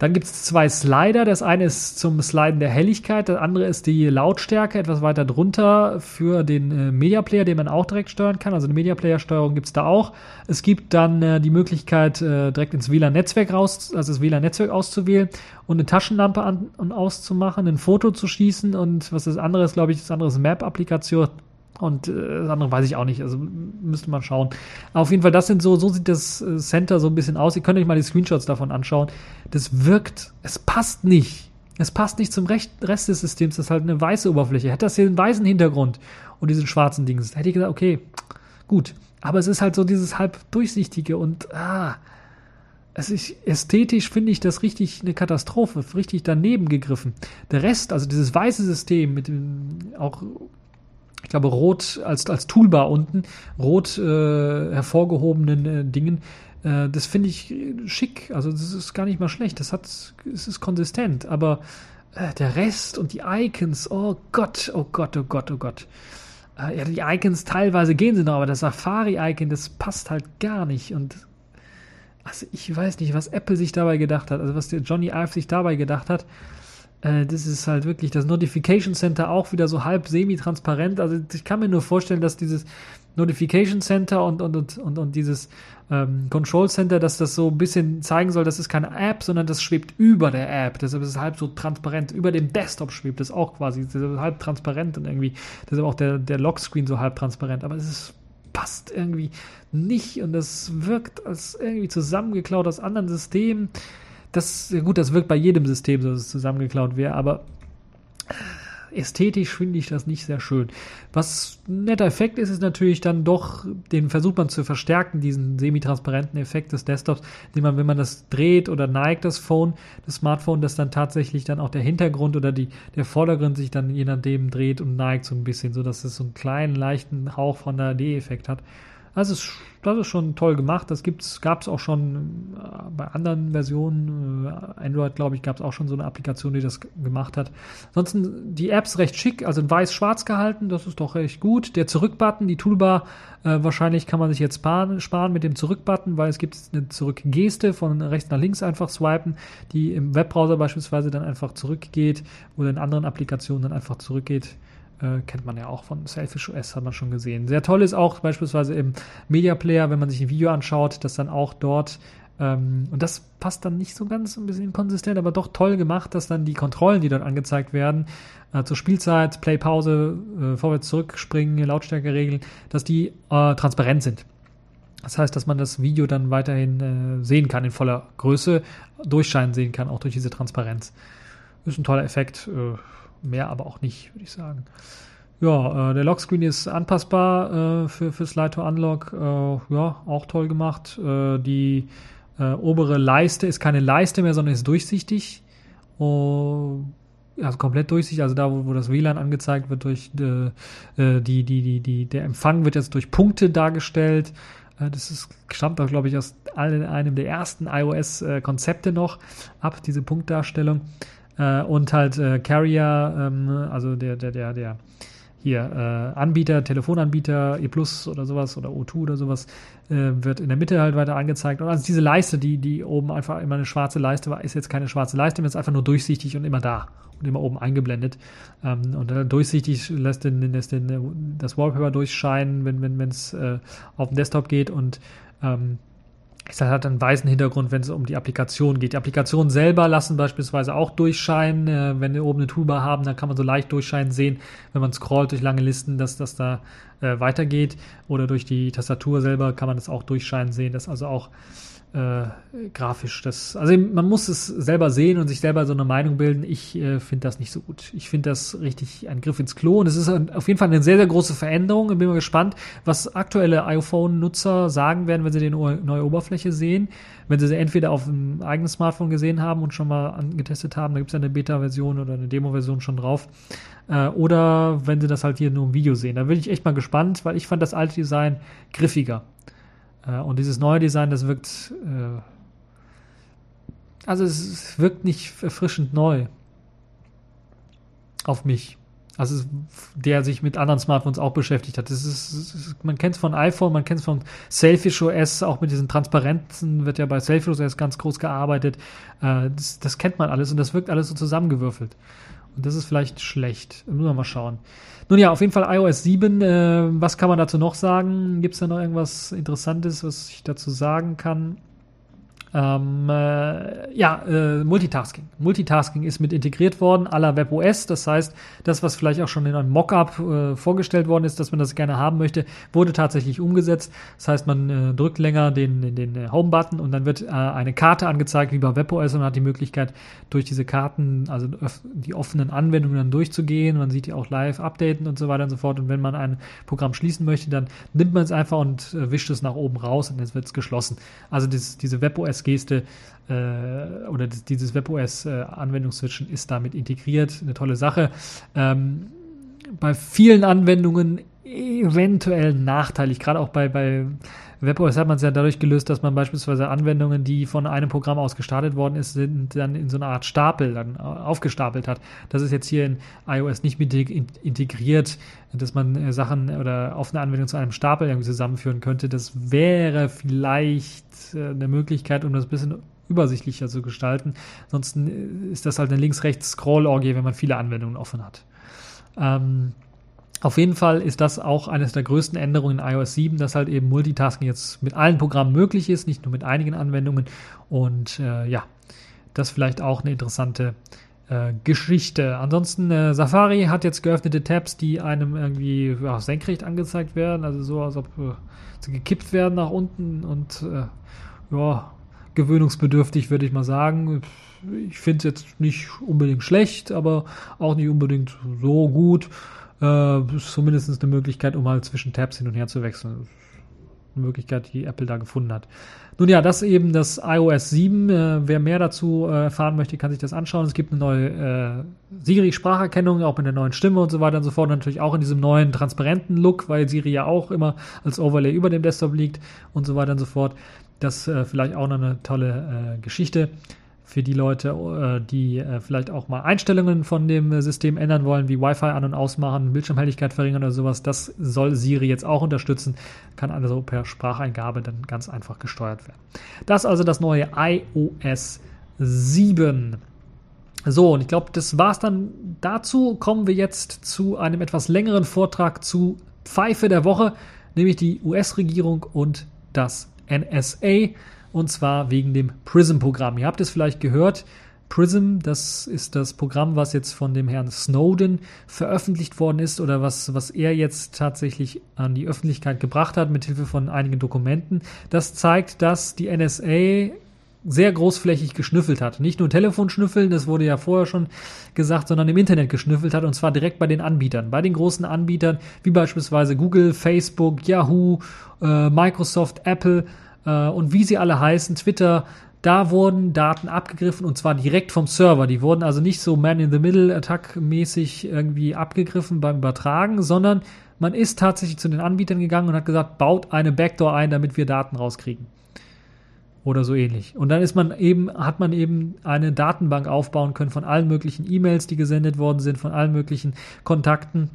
Dann gibt es zwei Slider. Das eine ist zum Sliden der Helligkeit, das andere ist die Lautstärke etwas weiter drunter für den äh, Media Player, den man auch direkt steuern kann. Also eine Media Player Steuerung gibt es da auch. Es gibt dann äh, die Möglichkeit, äh, direkt ins WLAN-Netzwerk raus, also das WLAN-Netzwerk auszuwählen und eine Taschenlampe an und auszumachen, ein Foto zu schießen und was das andere ist, glaube ich, das andere ist Map-Applikation und äh, das andere weiß ich auch nicht, also müsste man schauen. Auf jeden Fall, das sind so, so sieht das äh, Center so ein bisschen aus. Ihr könnt euch mal die Screenshots davon anschauen. Das wirkt, es passt nicht. es passt nicht zum Rest des Systems, das ist halt eine weiße Oberfläche. Hätte das hier einen weißen Hintergrund und diesen schwarzen Dings, hätte ich gesagt, okay, gut. Aber es ist halt so dieses halb durchsichtige und ah, es ist ästhetisch finde ich das richtig eine Katastrophe, richtig daneben gegriffen. Der Rest, also dieses weiße System mit dem auch ich glaube, rot als, als Toolbar unten, rot äh, hervorgehobenen äh, Dingen, äh, das finde ich schick. Also das ist gar nicht mal schlecht. Das hat, es ist konsistent, aber äh, der Rest und die Icons, oh Gott, oh Gott, oh Gott, oh Gott. Äh, ja, die Icons teilweise gehen sie noch, aber das Safari-Icon, das passt halt gar nicht. Und also ich weiß nicht, was Apple sich dabei gedacht hat, also was der Johnny Ive sich dabei gedacht hat. Äh, das ist halt wirklich das Notification Center auch wieder so halb semi-transparent. Also ich kann mir nur vorstellen, dass dieses Notification Center und, und, und, und, und dieses ähm, Control Center, dass das so ein bisschen zeigen soll, das ist keine App, sondern das schwebt über der App. Deshalb ist es halb so transparent. Über dem Desktop schwebt es auch quasi. Das ist halb transparent und irgendwie, deshalb auch der, der Lockscreen so halb transparent. Aber es ist, passt irgendwie nicht und das wirkt als irgendwie zusammengeklaut aus anderen Systemen. Das, gut, das wirkt bei jedem System so, dass es zusammengeklaut wäre, aber ästhetisch finde ich das nicht sehr schön. Was ein netter Effekt ist, ist natürlich dann doch, den versucht man zu verstärken, diesen semi-transparenten Effekt des Desktops, den man, wenn man das dreht oder neigt, das Phone, das Smartphone, dass dann tatsächlich dann auch der Hintergrund oder die, der Vordergrund sich dann je nachdem dreht und neigt so ein bisschen, so dass es so einen kleinen, leichten Hauch von der D-Effekt hat. Also es, das ist schon toll gemacht. Das gab es auch schon äh, bei anderen Versionen. Äh, Android, glaube ich, gab es auch schon so eine Applikation, die das gemacht hat. Ansonsten die Apps recht schick, also in weiß-schwarz gehalten. Das ist doch recht gut. Der Zurück-Button, die Toolbar, äh, wahrscheinlich kann man sich jetzt sparen, sparen mit dem Zurück-Button, weil es gibt eine Zurück-Geste von rechts nach links einfach swipen, die im Webbrowser beispielsweise dann einfach zurückgeht oder in anderen Applikationen dann einfach zurückgeht. Äh, kennt man ja auch von Selfish OS, hat man schon gesehen. Sehr toll ist auch beispielsweise im Media Player, wenn man sich ein Video anschaut, dass dann auch dort, ähm, und das passt dann nicht so ganz ein bisschen inkonsistent, aber doch toll gemacht, dass dann die Kontrollen, die dort angezeigt werden, äh, zur Spielzeit, Play, Pause, äh, vorwärts, zurück, springen, Lautstärke regeln, dass die äh, transparent sind. Das heißt, dass man das Video dann weiterhin äh, sehen kann in voller Größe, durchscheinen sehen kann, auch durch diese Transparenz. Ist ein toller Effekt. Mehr aber auch nicht, würde ich sagen. Ja, äh, der Lockscreen ist anpassbar äh, für, fürs Lighto Unlock. Äh, ja, auch toll gemacht. Äh, die äh, obere Leiste ist keine Leiste mehr, sondern ist durchsichtig. Oh, also komplett durchsichtig. Also da, wo, wo das WLAN angezeigt wird, durch äh, die, die, die, die, der Empfang wird jetzt durch Punkte dargestellt. Das ist, stammt auch, glaube ich, aus einem der ersten iOS-Konzepte noch ab, diese Punktdarstellung. Äh, und halt äh, Carrier, ähm, also der, der, der, der hier äh, Anbieter, Telefonanbieter, E Plus oder sowas oder O2 oder sowas, äh, wird in der Mitte halt weiter angezeigt. Und also diese Leiste, die, die oben einfach immer eine schwarze Leiste war, ist jetzt keine schwarze Leiste, ist einfach nur durchsichtig und immer da und immer oben eingeblendet. Ähm, und dann durchsichtig lässt, den, lässt den, das Wallpaper durchscheinen, wenn es äh, auf den Desktop geht und ähm, es hat einen weißen Hintergrund, wenn es um die Applikation geht. Die Applikationen selber lassen beispielsweise auch durchscheinen. Äh, wenn wir oben eine Toolbar haben, dann kann man so leicht durchscheinen sehen, wenn man scrollt durch lange Listen, dass das da äh, weitergeht. Oder durch die Tastatur selber kann man das auch durchscheinen sehen, dass also auch äh, grafisch. Das, also man muss es selber sehen und sich selber so eine Meinung bilden. Ich äh, finde das nicht so gut. Ich finde das richtig ein Griff ins Klo und es ist ein, auf jeden Fall eine sehr, sehr große Veränderung. Ich bin mal gespannt, was aktuelle iPhone-Nutzer sagen werden, wenn sie die neue Oberfläche sehen. Wenn sie sie entweder auf einem eigenen Smartphone gesehen haben und schon mal angetestet haben, da gibt es ja eine Beta-Version oder eine Demo-Version schon drauf. Äh, oder wenn sie das halt hier nur im Video sehen. Da bin ich echt mal gespannt, weil ich fand das alte Design griffiger. Äh, und dieses neue Design, das wirkt, äh, also es wirkt nicht erfrischend neu auf mich. Also der sich mit anderen Smartphones auch beschäftigt hat. Das ist, das ist man kennt es von iPhone, man kennt es von Selfish OS, auch mit diesen Transparenzen wird ja bei Selfish OS ganz groß gearbeitet. Äh, das, das, kennt man alles und das wirkt alles so zusammengewürfelt. Und das ist vielleicht schlecht. Müssen wir mal schauen. Nun ja, auf jeden Fall iOS 7. Äh, was kann man dazu noch sagen? Gibt es da noch irgendwas Interessantes, was ich dazu sagen kann? Ähm, äh, ja, äh, Multitasking. Multitasking ist mit integriert worden, à la WebOS. Das heißt, das, was vielleicht auch schon in einem Mockup äh, vorgestellt worden ist, dass man das gerne haben möchte, wurde tatsächlich umgesetzt. Das heißt, man äh, drückt länger den, den äh, Home-Button und dann wird äh, eine Karte angezeigt, wie bei WebOS, und man hat die Möglichkeit, durch diese Karten, also die offenen Anwendungen dann durchzugehen. Man sieht die auch live updaten und so weiter und so fort. Und wenn man ein Programm schließen möchte, dann nimmt man es einfach und wischt es nach oben raus und jetzt wird es geschlossen. Also das, diese WebOS WebOS-Geste äh, oder dieses WebOS-Anwendungsswitchen äh, ist damit integriert. Eine tolle Sache. Ähm, bei vielen Anwendungen eventuell nachteilig, gerade auch bei, bei WebOS hat man es ja dadurch gelöst, dass man beispielsweise Anwendungen, die von einem Programm aus gestartet worden ist, sind, dann in so einer Art Stapel dann aufgestapelt hat. Das ist jetzt hier in iOS nicht mit integriert, dass man äh, Sachen oder offene Anwendungen zu einem Stapel irgendwie zusammenführen könnte. Das wäre vielleicht äh, eine Möglichkeit, um das ein bisschen übersichtlicher zu gestalten. Ansonsten äh, ist das halt eine links-rechts-Scroll-Orgie, wenn man viele Anwendungen offen hat. Ähm, auf jeden Fall ist das auch eines der größten Änderungen in iOS 7, dass halt eben Multitasking jetzt mit allen Programmen möglich ist, nicht nur mit einigen Anwendungen. Und äh, ja, das vielleicht auch eine interessante äh, Geschichte. Ansonsten, äh, Safari hat jetzt geöffnete Tabs, die einem irgendwie ja, senkrecht angezeigt werden, also so, als ob äh, sie gekippt werden nach unten und äh, ja, gewöhnungsbedürftig, würde ich mal sagen. Ich finde es jetzt nicht unbedingt schlecht, aber auch nicht unbedingt so gut. Äh, ist zumindest eine Möglichkeit, um mal zwischen Tabs hin und her zu wechseln. Eine Möglichkeit, die Apple da gefunden hat. Nun ja, das eben das iOS 7. Äh, wer mehr dazu äh, erfahren möchte, kann sich das anschauen. Es gibt eine neue äh, Siri-Spracherkennung, auch mit der neuen Stimme und so weiter und so fort. Und natürlich auch in diesem neuen transparenten Look, weil Siri ja auch immer als Overlay über dem Desktop liegt und so weiter und so fort. Das äh, vielleicht auch noch eine tolle äh, Geschichte für die Leute, äh, die äh, vielleicht auch mal Einstellungen von dem äh, System ändern wollen, wie Wi-Fi an- und ausmachen, Bildschirmhelligkeit verringern oder sowas. Das soll Siri jetzt auch unterstützen. Kann also per Spracheingabe dann ganz einfach gesteuert werden. Das also das neue iOS 7. So, und ich glaube, das war es dann dazu. Kommen wir jetzt zu einem etwas längeren Vortrag zu Pfeife der Woche, nämlich die US-Regierung und das NSA und zwar wegen dem PRISM-Programm. Ihr habt es vielleicht gehört. PRISM, das ist das Programm, was jetzt von dem Herrn Snowden veröffentlicht worden ist oder was, was er jetzt tatsächlich an die Öffentlichkeit gebracht hat mit Hilfe von einigen Dokumenten. Das zeigt, dass die NSA sehr großflächig geschnüffelt hat. Nicht nur Telefonschnüffeln, das wurde ja vorher schon gesagt, sondern im Internet geschnüffelt hat und zwar direkt bei den Anbietern. Bei den großen Anbietern wie beispielsweise Google, Facebook, Yahoo, äh, Microsoft, Apple äh, und wie sie alle heißen, Twitter, da wurden Daten abgegriffen und zwar direkt vom Server. Die wurden also nicht so Man-in-the-Middle-Attack-mäßig irgendwie abgegriffen beim Übertragen, sondern man ist tatsächlich zu den Anbietern gegangen und hat gesagt, baut eine Backdoor ein, damit wir Daten rauskriegen. Oder so ähnlich. Und dann ist man eben, hat man eben eine Datenbank aufbauen können von allen möglichen E-Mails, die gesendet worden sind, von allen möglichen Kontakten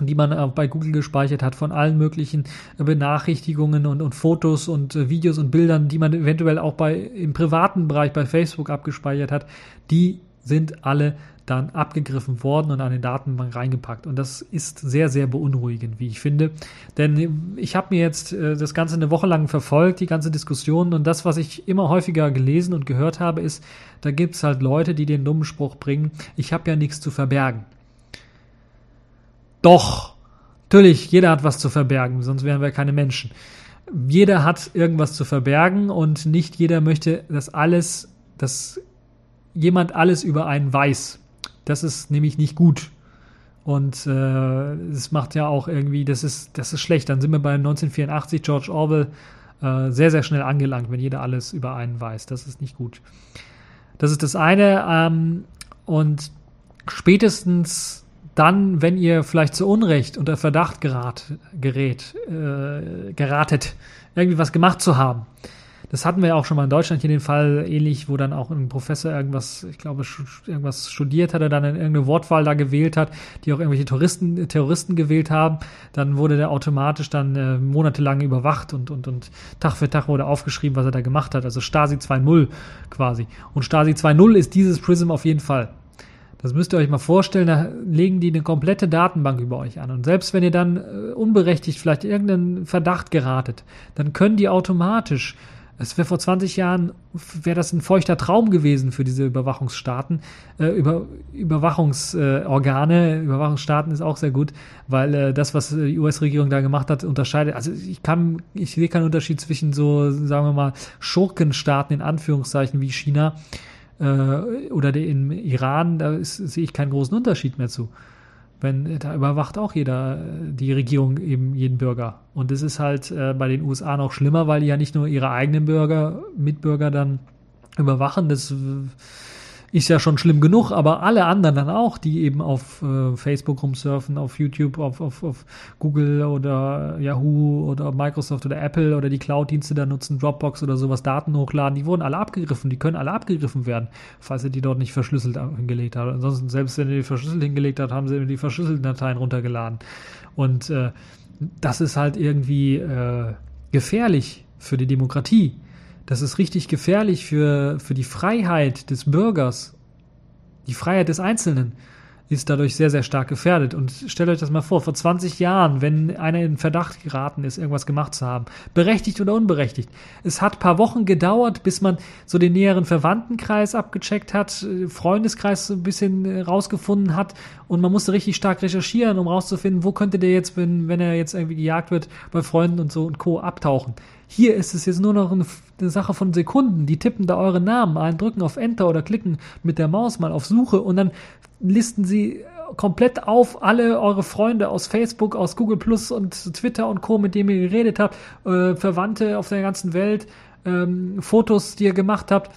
die man äh, bei Google gespeichert hat, von allen möglichen äh, Benachrichtigungen und, und Fotos und äh, Videos und Bildern, die man eventuell auch bei, im privaten Bereich bei Facebook abgespeichert hat, die sind alle dann abgegriffen worden und an eine Datenbank reingepackt. Und das ist sehr, sehr beunruhigend, wie ich finde. Denn ich habe mir jetzt das Ganze eine Woche lang verfolgt, die ganze Diskussion. Und das, was ich immer häufiger gelesen und gehört habe, ist, da gibt es halt Leute, die den dummen Spruch bringen, ich habe ja nichts zu verbergen. Doch, natürlich, jeder hat was zu verbergen, sonst wären wir keine Menschen. Jeder hat irgendwas zu verbergen und nicht jeder möchte, dass alles, dass jemand alles über einen weiß. Das ist nämlich nicht gut. Und äh, das macht ja auch irgendwie, das ist, das ist schlecht. Dann sind wir bei 1984, George Orwell, äh, sehr, sehr schnell angelangt, wenn jeder alles über einen weiß. Das ist nicht gut. Das ist das eine. Ähm, und spätestens dann, wenn ihr vielleicht zu Unrecht unter Verdacht gerat, gerät, äh, geratet, irgendwie was gemacht zu haben. Das hatten wir ja auch schon mal in Deutschland hier den Fall ähnlich, wo dann auch ein Professor irgendwas, ich glaube, irgendwas studiert hat, er dann irgendeine Wortwahl da gewählt hat, die auch irgendwelche Touristen, Terroristen gewählt haben. Dann wurde der automatisch dann äh, monatelang überwacht und, und, und Tag für Tag wurde aufgeschrieben, was er da gemacht hat. Also Stasi 2.0 quasi. Und Stasi 2.0 ist dieses Prism auf jeden Fall. Das müsst ihr euch mal vorstellen, da legen die eine komplette Datenbank über euch an. Und selbst wenn ihr dann äh, unberechtigt vielleicht irgendeinen Verdacht geratet, dann können die automatisch Es wäre vor 20 Jahren, wäre das ein feuchter Traum gewesen für diese Überwachungsstaaten. Äh, über, Überwachungsorgane, äh, Überwachungsstaaten ist auch sehr gut, weil äh, das, was die US-Regierung da gemacht hat, unterscheidet. Also ich kann, ich sehe keinen Unterschied zwischen so, sagen wir mal, Schurkenstaaten in Anführungszeichen wie China äh, oder der in Iran. Da ist, sehe ich keinen großen Unterschied mehr zu wenn da überwacht auch jeder, die Regierung eben jeden Bürger. Und das ist halt äh, bei den USA noch schlimmer, weil die ja nicht nur ihre eigenen Bürger, Mitbürger dann überwachen, das äh, ist ja schon schlimm genug, aber alle anderen dann auch, die eben auf äh, Facebook rumsurfen, auf YouTube, auf, auf, auf Google oder Yahoo oder Microsoft oder Apple oder die Cloud-Dienste da nutzen, Dropbox oder sowas, Daten hochladen, die wurden alle abgegriffen, die können alle abgegriffen werden, falls ihr die dort nicht verschlüsselt hingelegt habt. Ansonsten, selbst wenn ihr die verschlüsselt hingelegt habt, haben sie die verschlüsselten Dateien runtergeladen. Und äh, das ist halt irgendwie äh, gefährlich für die Demokratie das ist richtig gefährlich für, für die Freiheit des Bürgers. Die Freiheit des Einzelnen ist dadurch sehr, sehr stark gefährdet. Und stellt euch das mal vor, vor 20 Jahren, wenn einer in Verdacht geraten ist, irgendwas gemacht zu haben, berechtigt oder unberechtigt. Es hat paar Wochen gedauert, bis man so den näheren Verwandtenkreis abgecheckt hat, Freundeskreis so ein bisschen rausgefunden hat und man musste richtig stark recherchieren, um rauszufinden, wo könnte der jetzt, wenn, wenn er jetzt irgendwie gejagt wird, bei Freunden und so und Co. abtauchen. Hier ist es jetzt nur noch eine, Sache von Sekunden. Die tippen da eure Namen ein, drücken auf Enter oder klicken mit der Maus mal auf Suche und dann listen sie komplett auf alle eure Freunde aus Facebook, aus Google Plus und Twitter und Co., mit denen ihr geredet habt, äh, Verwandte auf der ganzen Welt, ähm, Fotos, die ihr gemacht habt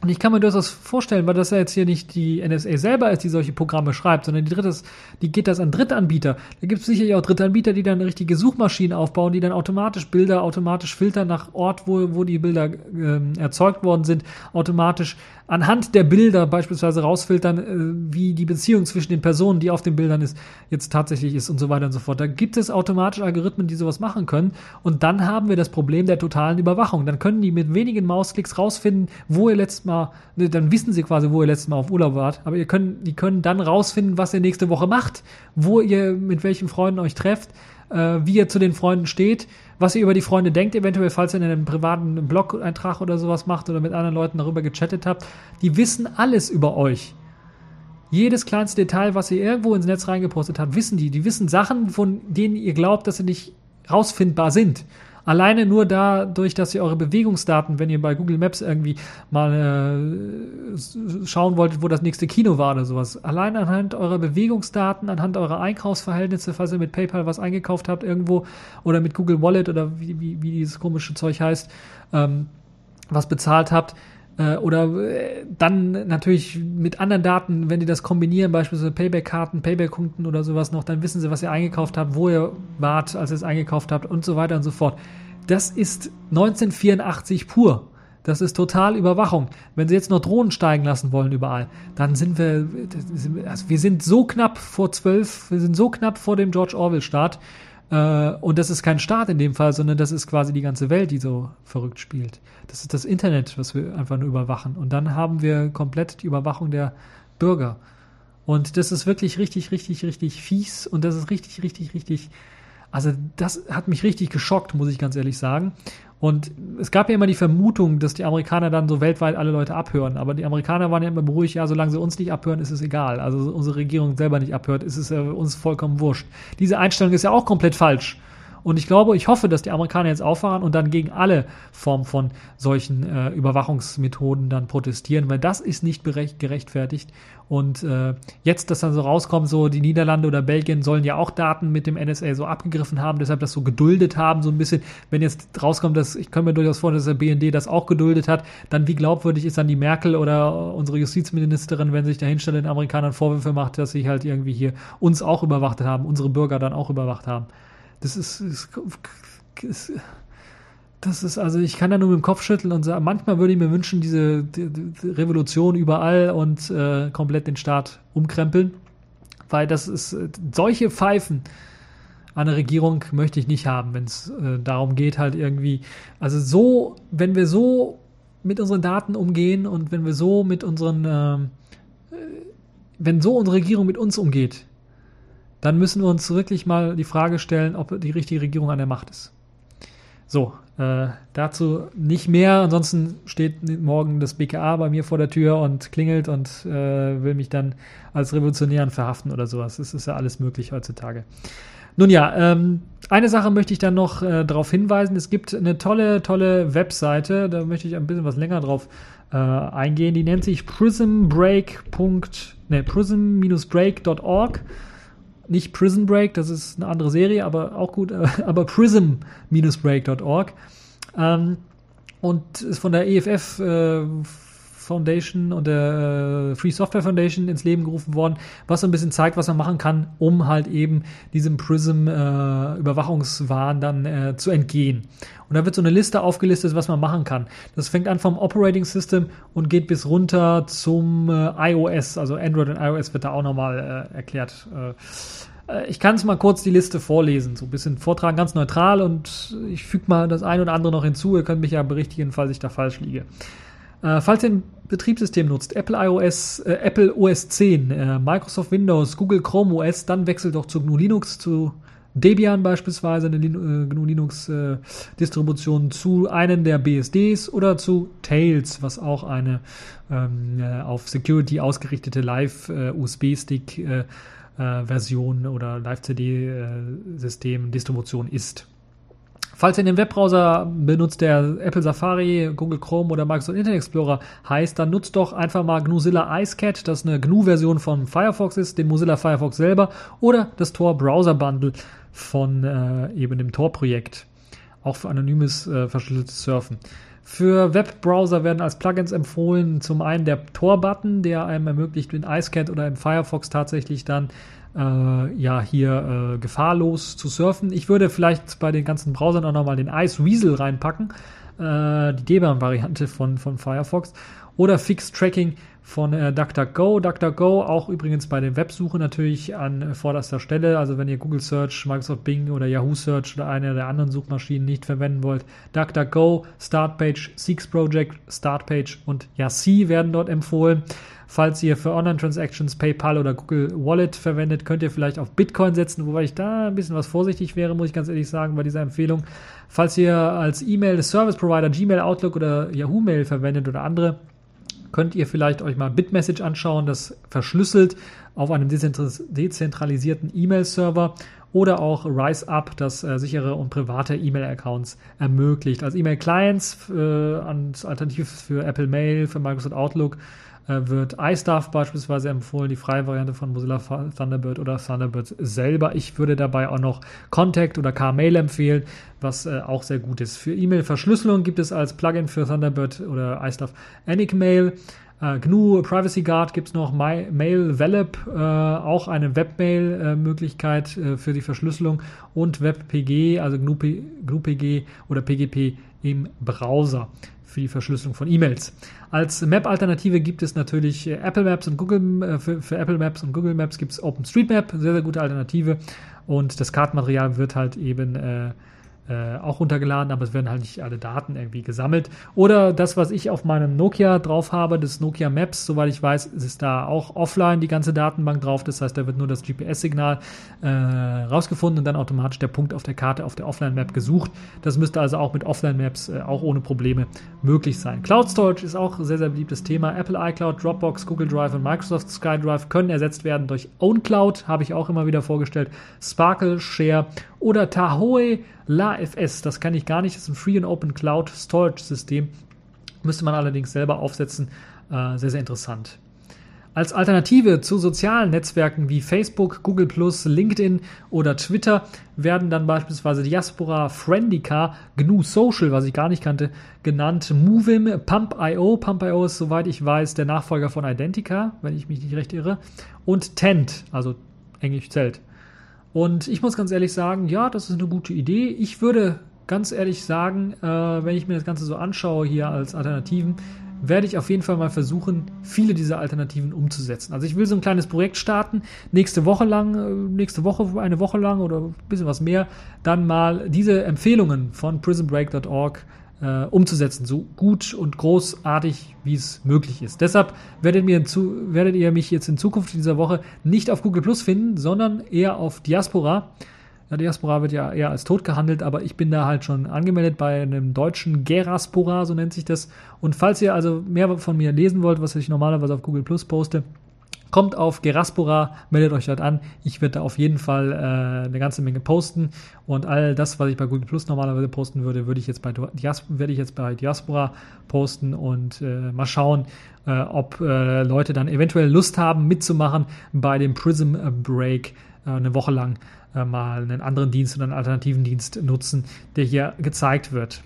und ich kann mir durchaus vorstellen, weil das ja jetzt hier nicht die NSA selber ist, die solche Programme schreibt, sondern die, drittes, die geht das an Drittanbieter. Da gibt es sicherlich auch Drittanbieter, die dann richtige Suchmaschinen aufbauen, die dann automatisch Bilder automatisch filtern nach Ort, wo, wo die Bilder äh, erzeugt worden sind, automatisch anhand der Bilder beispielsweise rausfiltern, äh, wie die Beziehung zwischen den Personen, die auf den Bildern ist, jetzt tatsächlich ist und so weiter und so fort. Da gibt es automatisch Algorithmen, die sowas machen können. Und dann haben wir das Problem der totalen Überwachung. Dann können die mit wenigen Mausklicks rausfinden, wo ihr letztes Mal, ne, dann wissen sie quasi, wo ihr letztes Mal auf Urlaub wart. Aber ihr können, die können dann rausfinden, was ihr nächste Woche macht, wo ihr mit welchen Freunden euch trefft, äh, wie ihr zu den Freunden steht was ihr über die Freunde denkt, eventuell, falls ihr einen privaten Blog-Eintrag oder sowas macht oder mit anderen Leuten darüber gechattet habt. Die wissen alles über euch. Jedes kleinste Detail, was ihr irgendwo ins Netz reingepostet habt, wissen die. Die wissen Sachen, von denen ihr glaubt, dass sie nicht rausfindbar sind. Alleine nur dadurch, dass ihr eure Bewegungsdaten, wenn ihr bei Google Maps irgendwie mal äh, schauen wolltet, wo das nächste Kino war oder sowas, allein anhand eurer Bewegungsdaten, anhand eurer Einkaufsverhältnisse, falls ihr mit PayPal was eingekauft habt irgendwo oder mit Google Wallet oder wie, wie, wie dieses komische Zeug heißt, ähm, was bezahlt habt, äh, oder äh, dann natürlich mit anderen Daten, wenn die das kombinieren, beispielsweise Payback-Karten, Payback-Kunden oder sowas noch, dann wissen sie, was ihr eingekauft habt, wo ihr wart, als ihr es eingekauft habt und so weiter und so fort. Das ist 1984 pur. Das ist total Überwachung. Wenn sie jetzt noch Drohnen steigen lassen wollen überall, dann sind wir, also wir sind so knapp vor zwölf, wir sind so knapp vor dem George Orwell-Staat. Äh, und das ist kein Staat in dem Fall, sondern das ist quasi die ganze Welt, die so verrückt spielt. Das ist das Internet, was wir einfach nur überwachen. Und dann haben wir komplett die Überwachung der Bürger. Und das ist wirklich richtig, richtig, richtig fies. Und das ist richtig, richtig, richtig. Also das hat mich richtig geschockt, muss ich ganz ehrlich sagen. Und es gab ja immer die Vermutung, dass die Amerikaner dann so weltweit alle Leute abhören. Aber die Amerikaner waren ja immer beruhigt, ja, solange sie uns nicht abhören, ist es egal. Also unsere Regierung selber nicht abhört, ist es äh, uns vollkommen wurscht. Diese Einstellung ist ja auch komplett falsch. Und ich glaube, ich hoffe, dass die Amerikaner jetzt aufwachen und dann gegen alle Formen von solchen äh, Überwachungsmethoden dann protestieren, weil das ist nicht gerechtfertigt. Und äh, jetzt, dass dann so rauskommt, so die Niederlande oder Belgien sollen ja auch Daten mit dem NSA so abgegriffen haben, deshalb das so geduldet haben, so ein bisschen. Wenn jetzt rauskommt, dass ich kann mir durchaus vorstellen, dass der BND das auch geduldet hat, dann wie glaubwürdig ist dann die Merkel oder unsere Justizministerin, wenn sich dahinter den Amerikanern Vorwürfe macht, dass sie halt irgendwie hier uns auch überwacht haben, unsere Bürger dann auch überwacht haben. Das ist, ist, ist das ist, also ich kann da nur mit dem Kopf schütteln und sagen, manchmal würde ich mir wünschen, diese die, die Revolution überall und äh, komplett den Staat umkrempeln. Weil das ist, solche Pfeifen an der Regierung möchte ich nicht haben, wenn es äh, darum geht, halt irgendwie, also so, wenn wir so mit unseren Daten umgehen und wenn wir so mit unseren, ähm, äh, wenn so unsere Regierung mit uns umgeht, dann müssen wir uns wirklich mal die Frage stellen, ob die richtige Regierung an der Macht ist. So, äh, dazu nicht mehr. Ansonsten steht morgen das BKA bei mir vor der Tür und klingelt und äh, will mich dann als Revolutionären verhaften oder sowas. Es ist ja alles möglich heutzutage. Nun ja, ähm, eine Sache möchte ich dann noch äh, darauf hinweisen. Es gibt eine tolle, tolle Webseite, da möchte ich ein bisschen was länger drauf äh, eingehen. Die nennt sich prismbreak. Ne, prism-break.org. Nicht Prison Break, das ist eine andere Serie, aber auch gut, [LAUGHS] aber prism-break.org. Ähm, und ist von der EFF äh, Foundation und der äh, Free Software Foundation ins Leben gerufen worden, was so ein bisschen zeigt, was man machen kann, um halt eben diesem Prism äh, dann äh, zu entgehen. Und da wird so eine Liste aufgelistet, was man machen kann. Das fängt an vom Operating System und geht bis runter zum äh, iOS, also Android und iOS wird da auch nochmal äh, erklärt. Äh, ich kann es mal kurz die Liste vorlesen, so ein bisschen vortragen, ganz neutral und ich füge mal das eine oder andere noch hinzu. Ihr könnt mich ja berichtigen, falls ich da falsch liege. Äh, falls ihr ein Betriebssystem nutzt, Apple iOS, äh, Apple OS 10, äh, Microsoft Windows, Google Chrome OS, dann wechselt doch zu GNU Linux, zu Debian beispielsweise, eine Lin äh, GNU Linux äh, Distribution, zu einem der BSDs oder zu Tails, was auch eine ähm, äh, auf Security ausgerichtete Live-USB-Stick Version oder Live-CD-System Distribution ist. Falls ihr den Webbrowser benutzt, der Apple Safari, Google Chrome oder Microsoft Internet Explorer heißt, dann nutzt doch einfach mal GNUzilla iceCat, das eine GNU-Version von Firefox ist, den Mozilla Firefox selber oder das Tor Browser Bundle von äh, eben dem Tor-Projekt. Auch für anonymes, äh, verschlüsseltes Surfen. Für Webbrowser werden als Plugins empfohlen zum einen der Tor-Button, der einem ermöglicht, in iceCat oder in Firefox tatsächlich dann äh, ja hier äh, gefahrlos zu surfen. Ich würde vielleicht bei den ganzen Browsern auch nochmal den Ice Weasel reinpacken, äh, die Debian-Variante von, von Firefox. Oder Fixed Tracking von äh, DuckDuckGo. DuckDuckGo auch übrigens bei den Websuchen natürlich an vorderster Stelle. Also wenn ihr Google Search, Microsoft Bing oder Yahoo Search oder eine der anderen Suchmaschinen nicht verwenden wollt, DuckDuckGo, Startpage, Seeks Project, Startpage und Yassi werden dort empfohlen. Falls ihr für Online-Transactions PayPal oder Google Wallet verwendet, könnt ihr vielleicht auf Bitcoin setzen, wobei ich da ein bisschen was vorsichtig wäre, muss ich ganz ehrlich sagen, bei dieser Empfehlung. Falls ihr als E-Mail Service Provider Gmail, Outlook oder Yahoo Mail verwendet oder andere, könnt ihr vielleicht euch mal Bitmessage anschauen, das verschlüsselt auf einem dezentralisierten E-Mail-Server oder auch RiseUp, das äh, sichere und private E-Mail-Accounts ermöglicht. Als E-Mail-Clients äh, als Alternativ für Apple Mail, für Microsoft Outlook wird iStuff beispielsweise empfohlen, die freie Variante von Mozilla Thunderbird oder Thunderbird selber. Ich würde dabei auch noch Contact oder Carmail empfehlen, was äh, auch sehr gut ist. Für E-Mail-Verschlüsselung gibt es als Plugin für Thunderbird oder iStuff Enigmail. Äh, GNU Privacy Guard gibt es noch, My, Mail Velop, äh, auch eine Webmail-Möglichkeit äh, für die Verschlüsselung und WebPG, also GNU, GNU PG oder PGP im Browser für die Verschlüsselung von E-Mails. Als Map-Alternative gibt es natürlich äh, Apple Maps und Google, äh, für, für, Apple Maps und Google Maps gibt es OpenStreetMap, sehr, sehr gute Alternative. Und das Kartenmaterial wird halt eben äh, äh, auch runtergeladen, aber es werden halt nicht alle Daten irgendwie gesammelt. Oder das, was ich auf meinem Nokia drauf habe, das Nokia Maps, soweit ich weiß, ist da auch offline die ganze Datenbank drauf. Das heißt, da wird nur das GPS-Signal äh, rausgefunden und dann automatisch der Punkt auf der Karte auf der Offline-Map gesucht. Das müsste also auch mit Offline-Maps äh, auch ohne Probleme möglich sein. Cloud Storage ist auch ein sehr, sehr beliebtes Thema. Apple iCloud, Dropbox, Google Drive und Microsoft SkyDrive können ersetzt werden durch OwnCloud, habe ich auch immer wieder vorgestellt. Sparkle, Share oder Tahoe LaFS, das kann ich gar nicht, das ist ein Free and Open Cloud Storage System. Müsste man allerdings selber aufsetzen. Äh, sehr, sehr interessant. Als Alternative zu sozialen Netzwerken wie Facebook, Google LinkedIn oder Twitter werden dann beispielsweise Diaspora, Friendica, GNU Social, was ich gar nicht kannte, genannt, Movim, Pump.io. Pump.io ist, soweit ich weiß, der Nachfolger von Identica, wenn ich mich nicht recht irre, und Tent, also Englisch Zelt. Und ich muss ganz ehrlich sagen, ja, das ist eine gute Idee. Ich würde ganz ehrlich sagen, äh, wenn ich mir das Ganze so anschaue hier als Alternativen, werde ich auf jeden Fall mal versuchen, viele dieser Alternativen umzusetzen. Also ich will so ein kleines Projekt starten, nächste Woche lang, äh, nächste Woche, eine Woche lang oder ein bisschen was mehr, dann mal diese Empfehlungen von prisonbreak.org äh, umzusetzen, so gut und großartig, wie es möglich ist. Deshalb werdet, mir zu, werdet ihr mich jetzt in Zukunft dieser Woche nicht auf Google Plus finden, sondern eher auf Diaspora. Ja, Diaspora wird ja eher als tot gehandelt, aber ich bin da halt schon angemeldet bei einem deutschen Geraspora, so nennt sich das. Und falls ihr also mehr von mir lesen wollt, was ich normalerweise auf Google Plus poste, Kommt auf Geraspora, meldet euch dort an. Ich werde da auf jeden Fall äh, eine ganze Menge posten. Und all das, was ich bei Google Plus normalerweise posten würde, würde ich jetzt bei werde ich jetzt bei Diaspora posten und äh, mal schauen, äh, ob äh, Leute dann eventuell Lust haben, mitzumachen bei dem Prism Break äh, eine Woche lang äh, mal einen anderen Dienst oder einen alternativen Dienst nutzen, der hier gezeigt wird.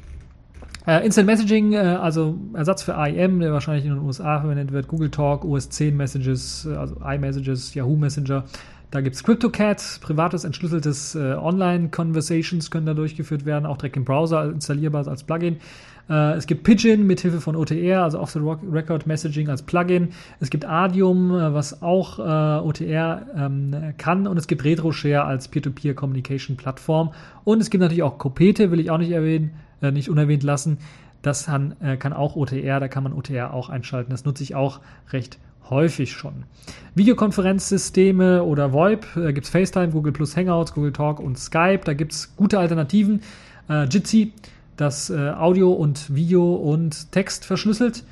Äh, Instant Messaging, äh, also Ersatz für IM, der wahrscheinlich in den USA verwendet wird, Google Talk, OS 10 Messages, äh, also iMessages, Yahoo Messenger. Da gibt es CryptoCat, privates, entschlüsseltes äh, Online-Conversations können da durchgeführt werden, auch direkt im Browser installierbar als Plugin. Äh, es gibt Pigeon mit Hilfe von OTR, also Off-the-Record Messaging als Plugin. Es gibt Adium, äh, was auch äh, OTR ähm, kann. Und es gibt RetroShare als Peer-to-Peer-Communication-Plattform. Und es gibt natürlich auch Copete, will ich auch nicht erwähnen äh, nicht unerwähnt lassen. Das kann, äh, kann auch OTR, da kann man OTR auch einschalten. Das nutze ich auch recht häufig schon. Videokonferenzsysteme oder VoIP, da gibt es FaceTime, Google Plus Hangouts, Google Talk und Skype. Da gibt es gute Alternativen. Äh, Jitsi, das äh, Audio und Video und Text verschlüsselt.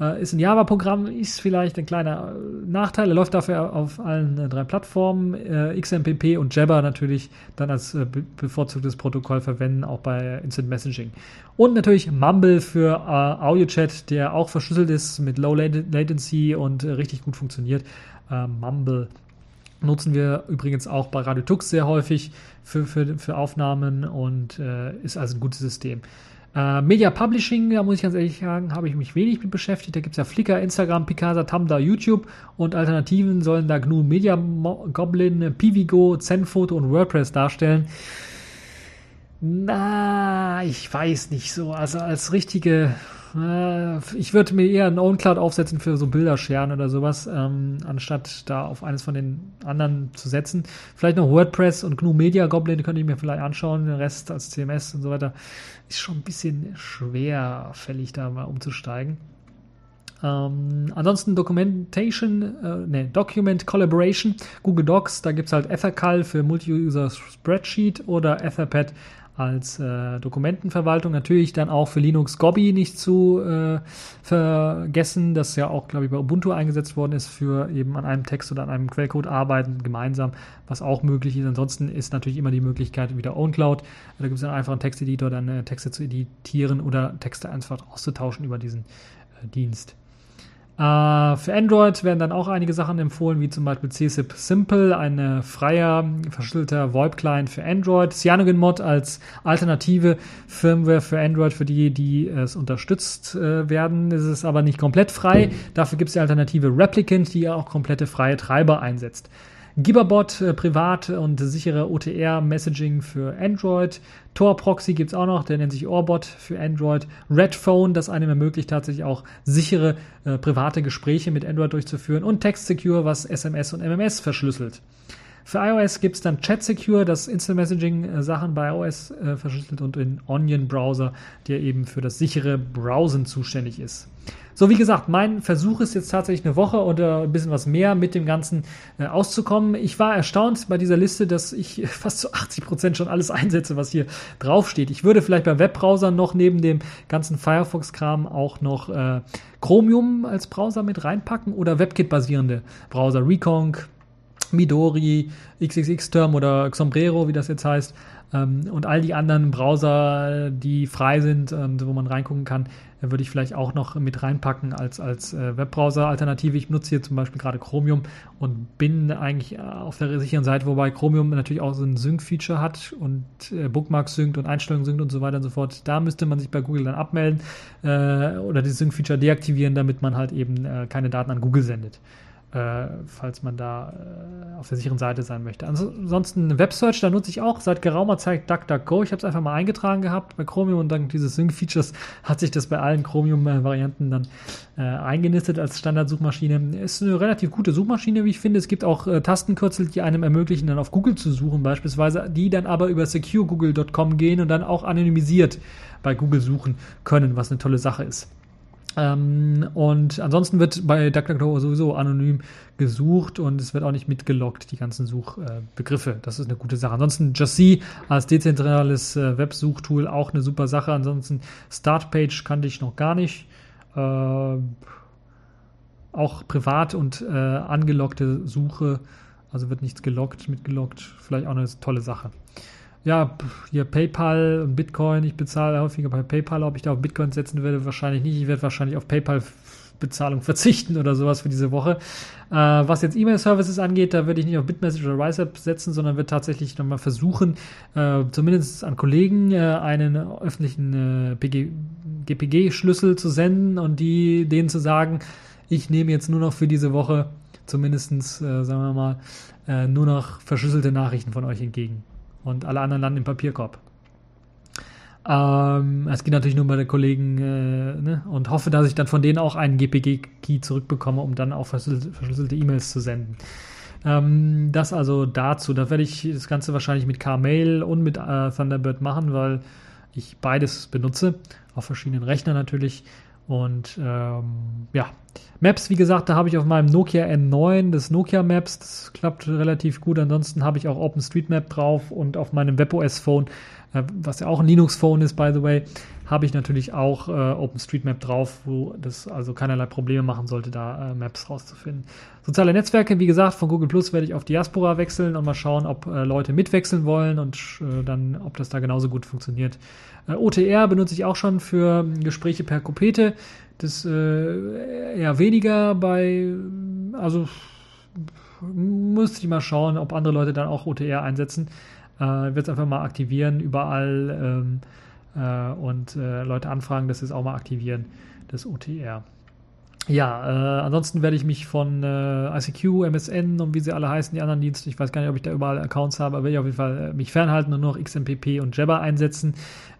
Äh, ist ein Java-Programm, ist vielleicht ein kleiner äh, Nachteil. Er läuft dafür auf allen äh, drei Plattformen. Äh, XMPP und Jabber natürlich dann als äh, bevorzugtes Protokoll verwenden, auch bei Instant Messaging. Und natürlich Mumble für äh, Audio-Chat, der auch verschlüsselt ist mit Low Latency und richtig gut funktioniert. Mumble nutzen wir übrigens auch bei Radio Tux sehr häufig für, für, für Aufnahmen und ist also ein gutes System. Äh, Media Publishing, da muss ich ganz ehrlich sagen, habe ich mich wenig mit beschäftigt. Da gibt es ja Flickr, Instagram, Picasa, Tumblr, YouTube und Alternativen sollen da GNU Media Goblin, Pivigo, Zenfoto und WordPress darstellen. Na, ich weiß nicht so. Also als richtige ich würde mir eher ein OwnCloud aufsetzen für so Bilderscheren oder sowas, ähm, anstatt da auf eines von den anderen zu setzen. Vielleicht noch WordPress und GNU Media Goblin könnte ich mir vielleicht anschauen. Den Rest als CMS und so weiter ist schon ein bisschen schwerfällig, da mal umzusteigen. Ähm, ansonsten Documentation, äh, ne, Document Collaboration, Google Docs, da gibt es halt Ethercal für Multi-User Spreadsheet oder Etherpad als äh, Dokumentenverwaltung. Natürlich dann auch für Linux Gobby nicht zu äh, vergessen, das ja auch, glaube ich, bei Ubuntu eingesetzt worden ist, für eben an einem Text oder an einem Quellcode arbeiten, gemeinsam, was auch möglich ist. Ansonsten ist natürlich immer die Möglichkeit wieder OwnCloud. Da gibt es einen Texteditor, dann äh, Texte zu editieren oder Texte einfach auszutauschen über diesen äh, Dienst. Uh, für Android werden dann auch einige Sachen empfohlen, wie zum Beispiel CSIP Simple, ein freier, verschlüsselter VoIP-Client für Android. CyanogenMod als alternative Firmware für Android, für die, die es unterstützt äh, werden. Es ist aber nicht komplett frei. Dafür gibt es die Alternative Replicant, die auch komplette freie Treiber einsetzt. Giberbot, äh, privat und sichere OTR-Messaging für Android. Tor Proxy gibt es auch noch, der nennt sich Orbot für Android. Redphone, das einem ermöglicht tatsächlich auch sichere äh, private Gespräche mit Android durchzuführen. Und Text Secure, was SMS und MMS verschlüsselt. Für iOS gibt es dann Chat Secure, das Instant Messaging äh, Sachen bei iOS äh, verschlüsselt und den Onion Browser, der eben für das sichere Browsen zuständig ist. So, wie gesagt, mein Versuch ist jetzt tatsächlich eine Woche oder ein bisschen was mehr mit dem Ganzen äh, auszukommen. Ich war erstaunt bei dieser Liste, dass ich [LAUGHS] fast zu 80 Prozent schon alles einsetze, was hier draufsteht. Ich würde vielleicht bei Webbrowsern noch neben dem ganzen Firefox-Kram auch noch äh, Chromium als Browser mit reinpacken oder WebKit-basierende Browser. Reconk, Midori, XXX-Term oder Sombrero, wie das jetzt heißt, ähm, und all die anderen Browser, die frei sind und wo man reingucken kann, würde ich vielleicht auch noch mit reinpacken als, als äh, Webbrowser-Alternative. Ich nutze hier zum Beispiel gerade Chromium und bin eigentlich auf der sicheren Seite, wobei Chromium natürlich auch so ein Sync-Feature hat und äh, Bookmarks synkt und Einstellungen synkt und so weiter und so fort. Da müsste man sich bei Google dann abmelden äh, oder dieses Sync-Feature deaktivieren, damit man halt eben äh, keine Daten an Google sendet äh, falls man da äh, auf der sicheren Seite sein möchte. Ansonsten Websearch, da nutze ich auch seit geraumer Zeit DuckDuckGo. Ich habe es einfach mal eingetragen gehabt bei Chromium und dank dieses Sync-Features [LAUGHS] hat sich das bei allen Chromium-Varianten dann äh, eingenistet als Standardsuchmaschine. Ist eine relativ gute Suchmaschine, wie ich finde. Es gibt auch äh, Tastenkürzel, die einem ermöglichen, dann auf Google zu suchen beispielsweise, die dann aber über securegoogle.com gehen und dann auch anonymisiert bei Google suchen können, was eine tolle Sache ist. Ähm, und ansonsten wird bei DuckDuckGo sowieso anonym gesucht und es wird auch nicht mitgelockt, die ganzen Suchbegriffe. Äh, das ist eine gute Sache. Ansonsten Just See als dezentrales äh, Websuchtool auch eine super Sache. Ansonsten Startpage kannte ich noch gar nicht. Äh, auch privat und äh, angelockte Suche, also wird nichts gelockt, mitgelockt, vielleicht auch eine tolle Sache ja, hier PayPal und Bitcoin, ich bezahle häufiger bei PayPal, ob ich da auf Bitcoin setzen werde, wahrscheinlich nicht. Ich werde wahrscheinlich auf PayPal Bezahlung [LAUGHS] verzichten oder sowas für diese Woche. Äh, was jetzt E-Mail-Services angeht, da würde ich nicht auf Bitmessage oder RiseUp setzen, sondern würde tatsächlich nochmal versuchen, äh, zumindest an Kollegen äh, einen öffentlichen äh, GPG-Schlüssel zu senden und die denen zu sagen, ich nehme jetzt nur noch für diese Woche zumindestens, äh, sagen wir mal, äh, nur noch verschlüsselte Nachrichten von euch entgegen und alle anderen landen im Papierkorb. Ähm, es geht natürlich nur bei den Kollegen äh, ne? und hoffe, dass ich dann von denen auch einen GPG-Key zurückbekomme, um dann auch verschlüsselte E-Mails zu senden. Ähm, das also dazu. Da werde ich das Ganze wahrscheinlich mit Carmail und mit äh, Thunderbird machen, weil ich beides benutze, auf verschiedenen Rechnern natürlich. Und ähm, ja, Maps, wie gesagt, da habe ich auf meinem Nokia N9 das Nokia Maps, das klappt relativ gut. Ansonsten habe ich auch OpenStreetMap drauf und auf meinem WebOS Phone, äh, was ja auch ein Linux Phone ist, by the way, habe ich natürlich auch äh, OpenStreetMap drauf, wo das also keinerlei Probleme machen sollte, da äh, Maps rauszufinden. Soziale Netzwerke, wie gesagt, von Google Plus werde ich auf Diaspora wechseln und mal schauen, ob äh, Leute mitwechseln wollen und äh, dann, ob das da genauso gut funktioniert. Äh, OTR benutze ich auch schon für Gespräche per Kopete. Das äh, eher weniger bei, also müsste ich mal schauen, ob andere Leute dann auch OTR einsetzen. Äh, Wird es einfach mal aktivieren, überall ähm, äh, und äh, Leute anfragen, dass sie es auch mal aktivieren, das OTR. Ja, äh, ansonsten werde ich mich von äh, ICQ, MSN und wie sie alle heißen, die anderen Dienste, ich weiß gar nicht, ob ich da überall Accounts habe, aber werde ich auf jeden Fall äh, mich fernhalten und nur noch XMPP und Jabber einsetzen.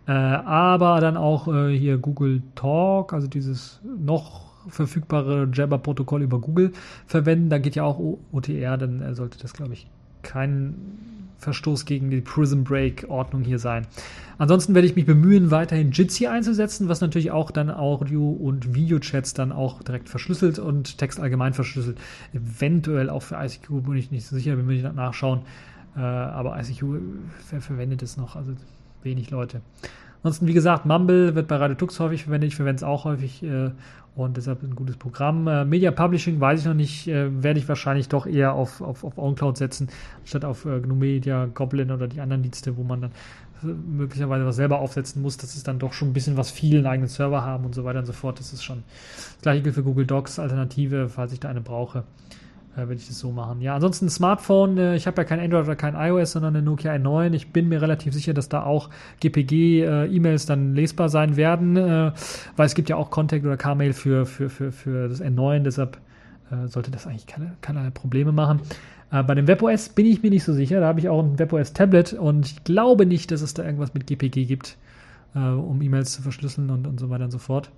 Äh, aber dann auch äh, hier Google Talk, also dieses noch verfügbare Jabber-Protokoll über Google verwenden. Da geht ja auch OTR, dann äh, sollte das, glaube ich, kein Verstoß gegen die Prism Break Ordnung hier sein. Ansonsten werde ich mich bemühen, weiterhin Jitsi einzusetzen, was natürlich auch dann Audio- und Videochats dann auch direkt verschlüsselt und Text allgemein verschlüsselt. Eventuell auch für ICQ bin ich nicht so sicher, wenn wir nachschauen. Äh, aber ICQ, wer verwendet es noch? Also wenig Leute. Ansonsten, wie gesagt, Mumble wird bei Radio Tux häufig verwendet. Ich verwende es auch häufig äh, und deshalb ein gutes Programm. Äh, Media Publishing weiß ich noch nicht, äh, werde ich wahrscheinlich doch eher auf, auf, auf OwnCloud setzen, statt auf äh, GNU Media, Goblin oder die anderen Dienste, wo man dann möglicherweise was selber aufsetzen muss. Das ist dann doch schon ein bisschen was viel, einen eigenen Server haben und so weiter und so fort. Das ist schon das gleiche gilt für Google Docs, Alternative, falls ich da eine brauche äh, würde ich das so machen. Ja, ansonsten Smartphone, äh, ich habe ja kein Android oder kein iOS, sondern eine Nokia N9. Ich bin mir relativ sicher, dass da auch GPG-E-Mails äh, dann lesbar sein werden, weil es gibt ja auch Contact oder Carmail für, für, für, für das N9, deshalb sollte das eigentlich keine, keine Probleme machen. Bei dem WebOS bin ich mir nicht so sicher, da habe ich auch ein WebOS-Tablet und ich glaube nicht, dass es da irgendwas mit GPG gibt, um E-Mails zu verschlüsseln und, und so weiter und so fort.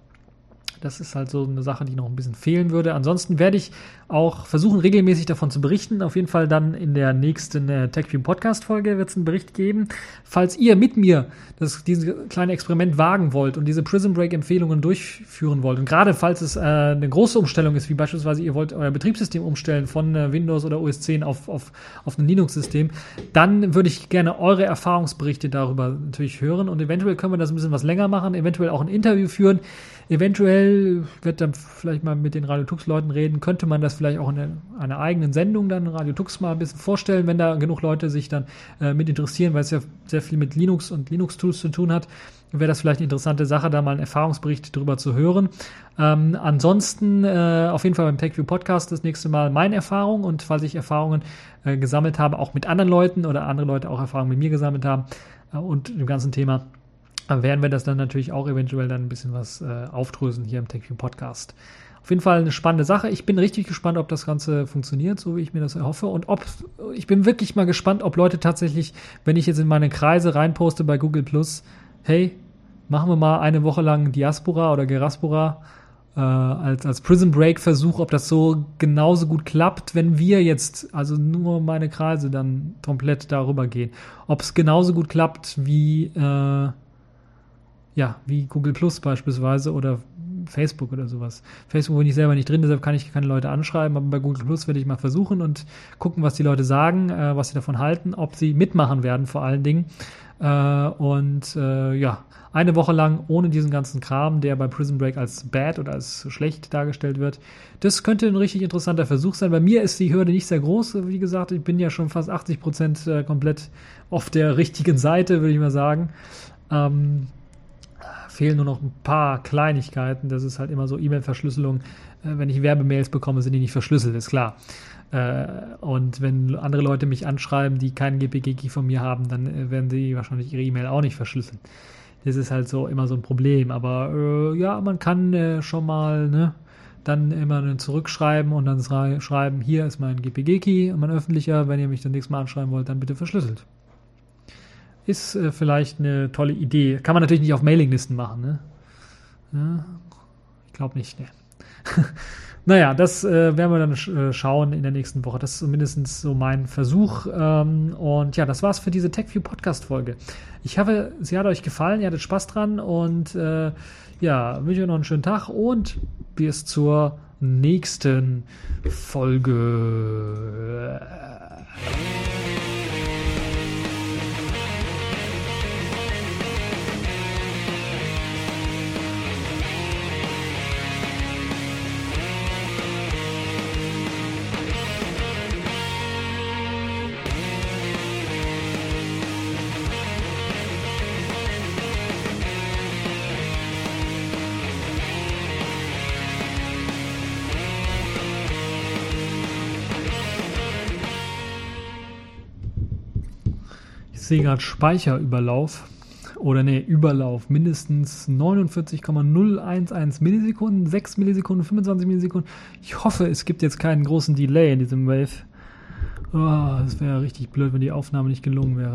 Das ist halt so eine Sache, die noch ein bisschen fehlen würde. Ansonsten werde ich auch versuchen, regelmäßig davon zu berichten. Auf jeden Fall dann in der nächsten äh, TechView Podcast Folge wird es einen Bericht geben. Falls ihr mit mir das, dieses kleine Experiment wagen wollt und diese Prison Break Empfehlungen durchführen wollt und gerade falls es äh, eine große Umstellung ist, wie beispielsweise ihr wollt euer Betriebssystem umstellen von äh, Windows oder OS 10 auf, auf, auf ein Linux-System, dann würde ich gerne eure Erfahrungsberichte darüber natürlich hören und eventuell können wir das ein bisschen was länger machen, eventuell auch ein Interview führen. Eventuell wird dann vielleicht mal mit den Radio Tux Leuten reden, könnte man das vielleicht auch in einer eigenen Sendung dann Radio Tux mal ein bisschen vorstellen, wenn da genug Leute sich dann äh, mit interessieren, weil es ja sehr viel mit Linux und Linux-Tools zu tun hat, wäre das vielleicht eine interessante Sache, da mal einen Erfahrungsbericht drüber zu hören. Ähm, ansonsten äh, auf jeden Fall beim TechView Podcast das nächste Mal meine Erfahrung und falls ich Erfahrungen äh, gesammelt habe, auch mit anderen Leuten oder andere Leute auch Erfahrungen mit mir gesammelt haben äh, und dem ganzen Thema, werden wir das dann natürlich auch eventuell dann ein bisschen was äh, aufdrösen hier im TechView Podcast. Auf jeden Fall eine spannende Sache. Ich bin richtig gespannt, ob das Ganze funktioniert, so wie ich mir das erhoffe. Und ob, ich bin wirklich mal gespannt, ob Leute tatsächlich, wenn ich jetzt in meine Kreise reinposte bei Google Plus, hey, machen wir mal eine Woche lang Diaspora oder Geraspora äh, als, als Prison Break Versuch, ob das so genauso gut klappt, wenn wir jetzt, also nur meine Kreise dann komplett darüber gehen. Ob es genauso gut klappt wie, äh, ja, wie Google Plus beispielsweise oder Facebook oder sowas. Facebook bin ich selber nicht drin, deshalb kann ich keine Leute anschreiben, aber bei Google Plus werde ich mal versuchen und gucken, was die Leute sagen, äh, was sie davon halten, ob sie mitmachen werden vor allen Dingen. Äh, und äh, ja, eine Woche lang ohne diesen ganzen Kram, der bei Prison Break als bad oder als schlecht dargestellt wird. Das könnte ein richtig interessanter Versuch sein. Bei mir ist die Hürde nicht sehr groß. Wie gesagt, ich bin ja schon fast 80 Prozent äh, komplett auf der [LAUGHS] richtigen Seite, würde ich mal sagen. Ähm, fehlen nur noch ein paar Kleinigkeiten. Das ist halt immer so E-Mail-Verschlüsselung. Äh, wenn ich Werbemails bekomme, sind die nicht verschlüsselt, ist klar. Äh, und wenn andere Leute mich anschreiben, die keinen GPG-Key von mir haben, dann äh, werden sie wahrscheinlich ihre E-Mail auch nicht verschlüsseln. Das ist halt so immer so ein Problem. Aber äh, ja, man kann äh, schon mal ne, dann immer zurückschreiben und dann schreiben, hier ist mein GPG-Key, mein öffentlicher. Wenn ihr mich dann nächstes Mal anschreiben wollt, dann bitte verschlüsselt ist äh, vielleicht eine tolle Idee. Kann man natürlich nicht auf Mailinglisten machen, ne? Ja, ich glaube nicht, ne. [LAUGHS] naja, das äh, werden wir dann sch äh, schauen in der nächsten Woche. Das ist zumindest so mein Versuch. Ähm, und ja, das war's für diese TechView Podcast-Folge. Ich hoffe, sie hat euch gefallen, ihr hattet Spaß dran und äh, ja, wünsche euch noch einen schönen Tag und bis zur nächsten Folge. Sehe gerade Speicherüberlauf oder nee, Überlauf, mindestens 49,011 Millisekunden, 6 Millisekunden, 25 Millisekunden. Ich hoffe, es gibt jetzt keinen großen Delay in diesem Wave. Oh, das wäre richtig blöd, wenn die Aufnahme nicht gelungen wäre.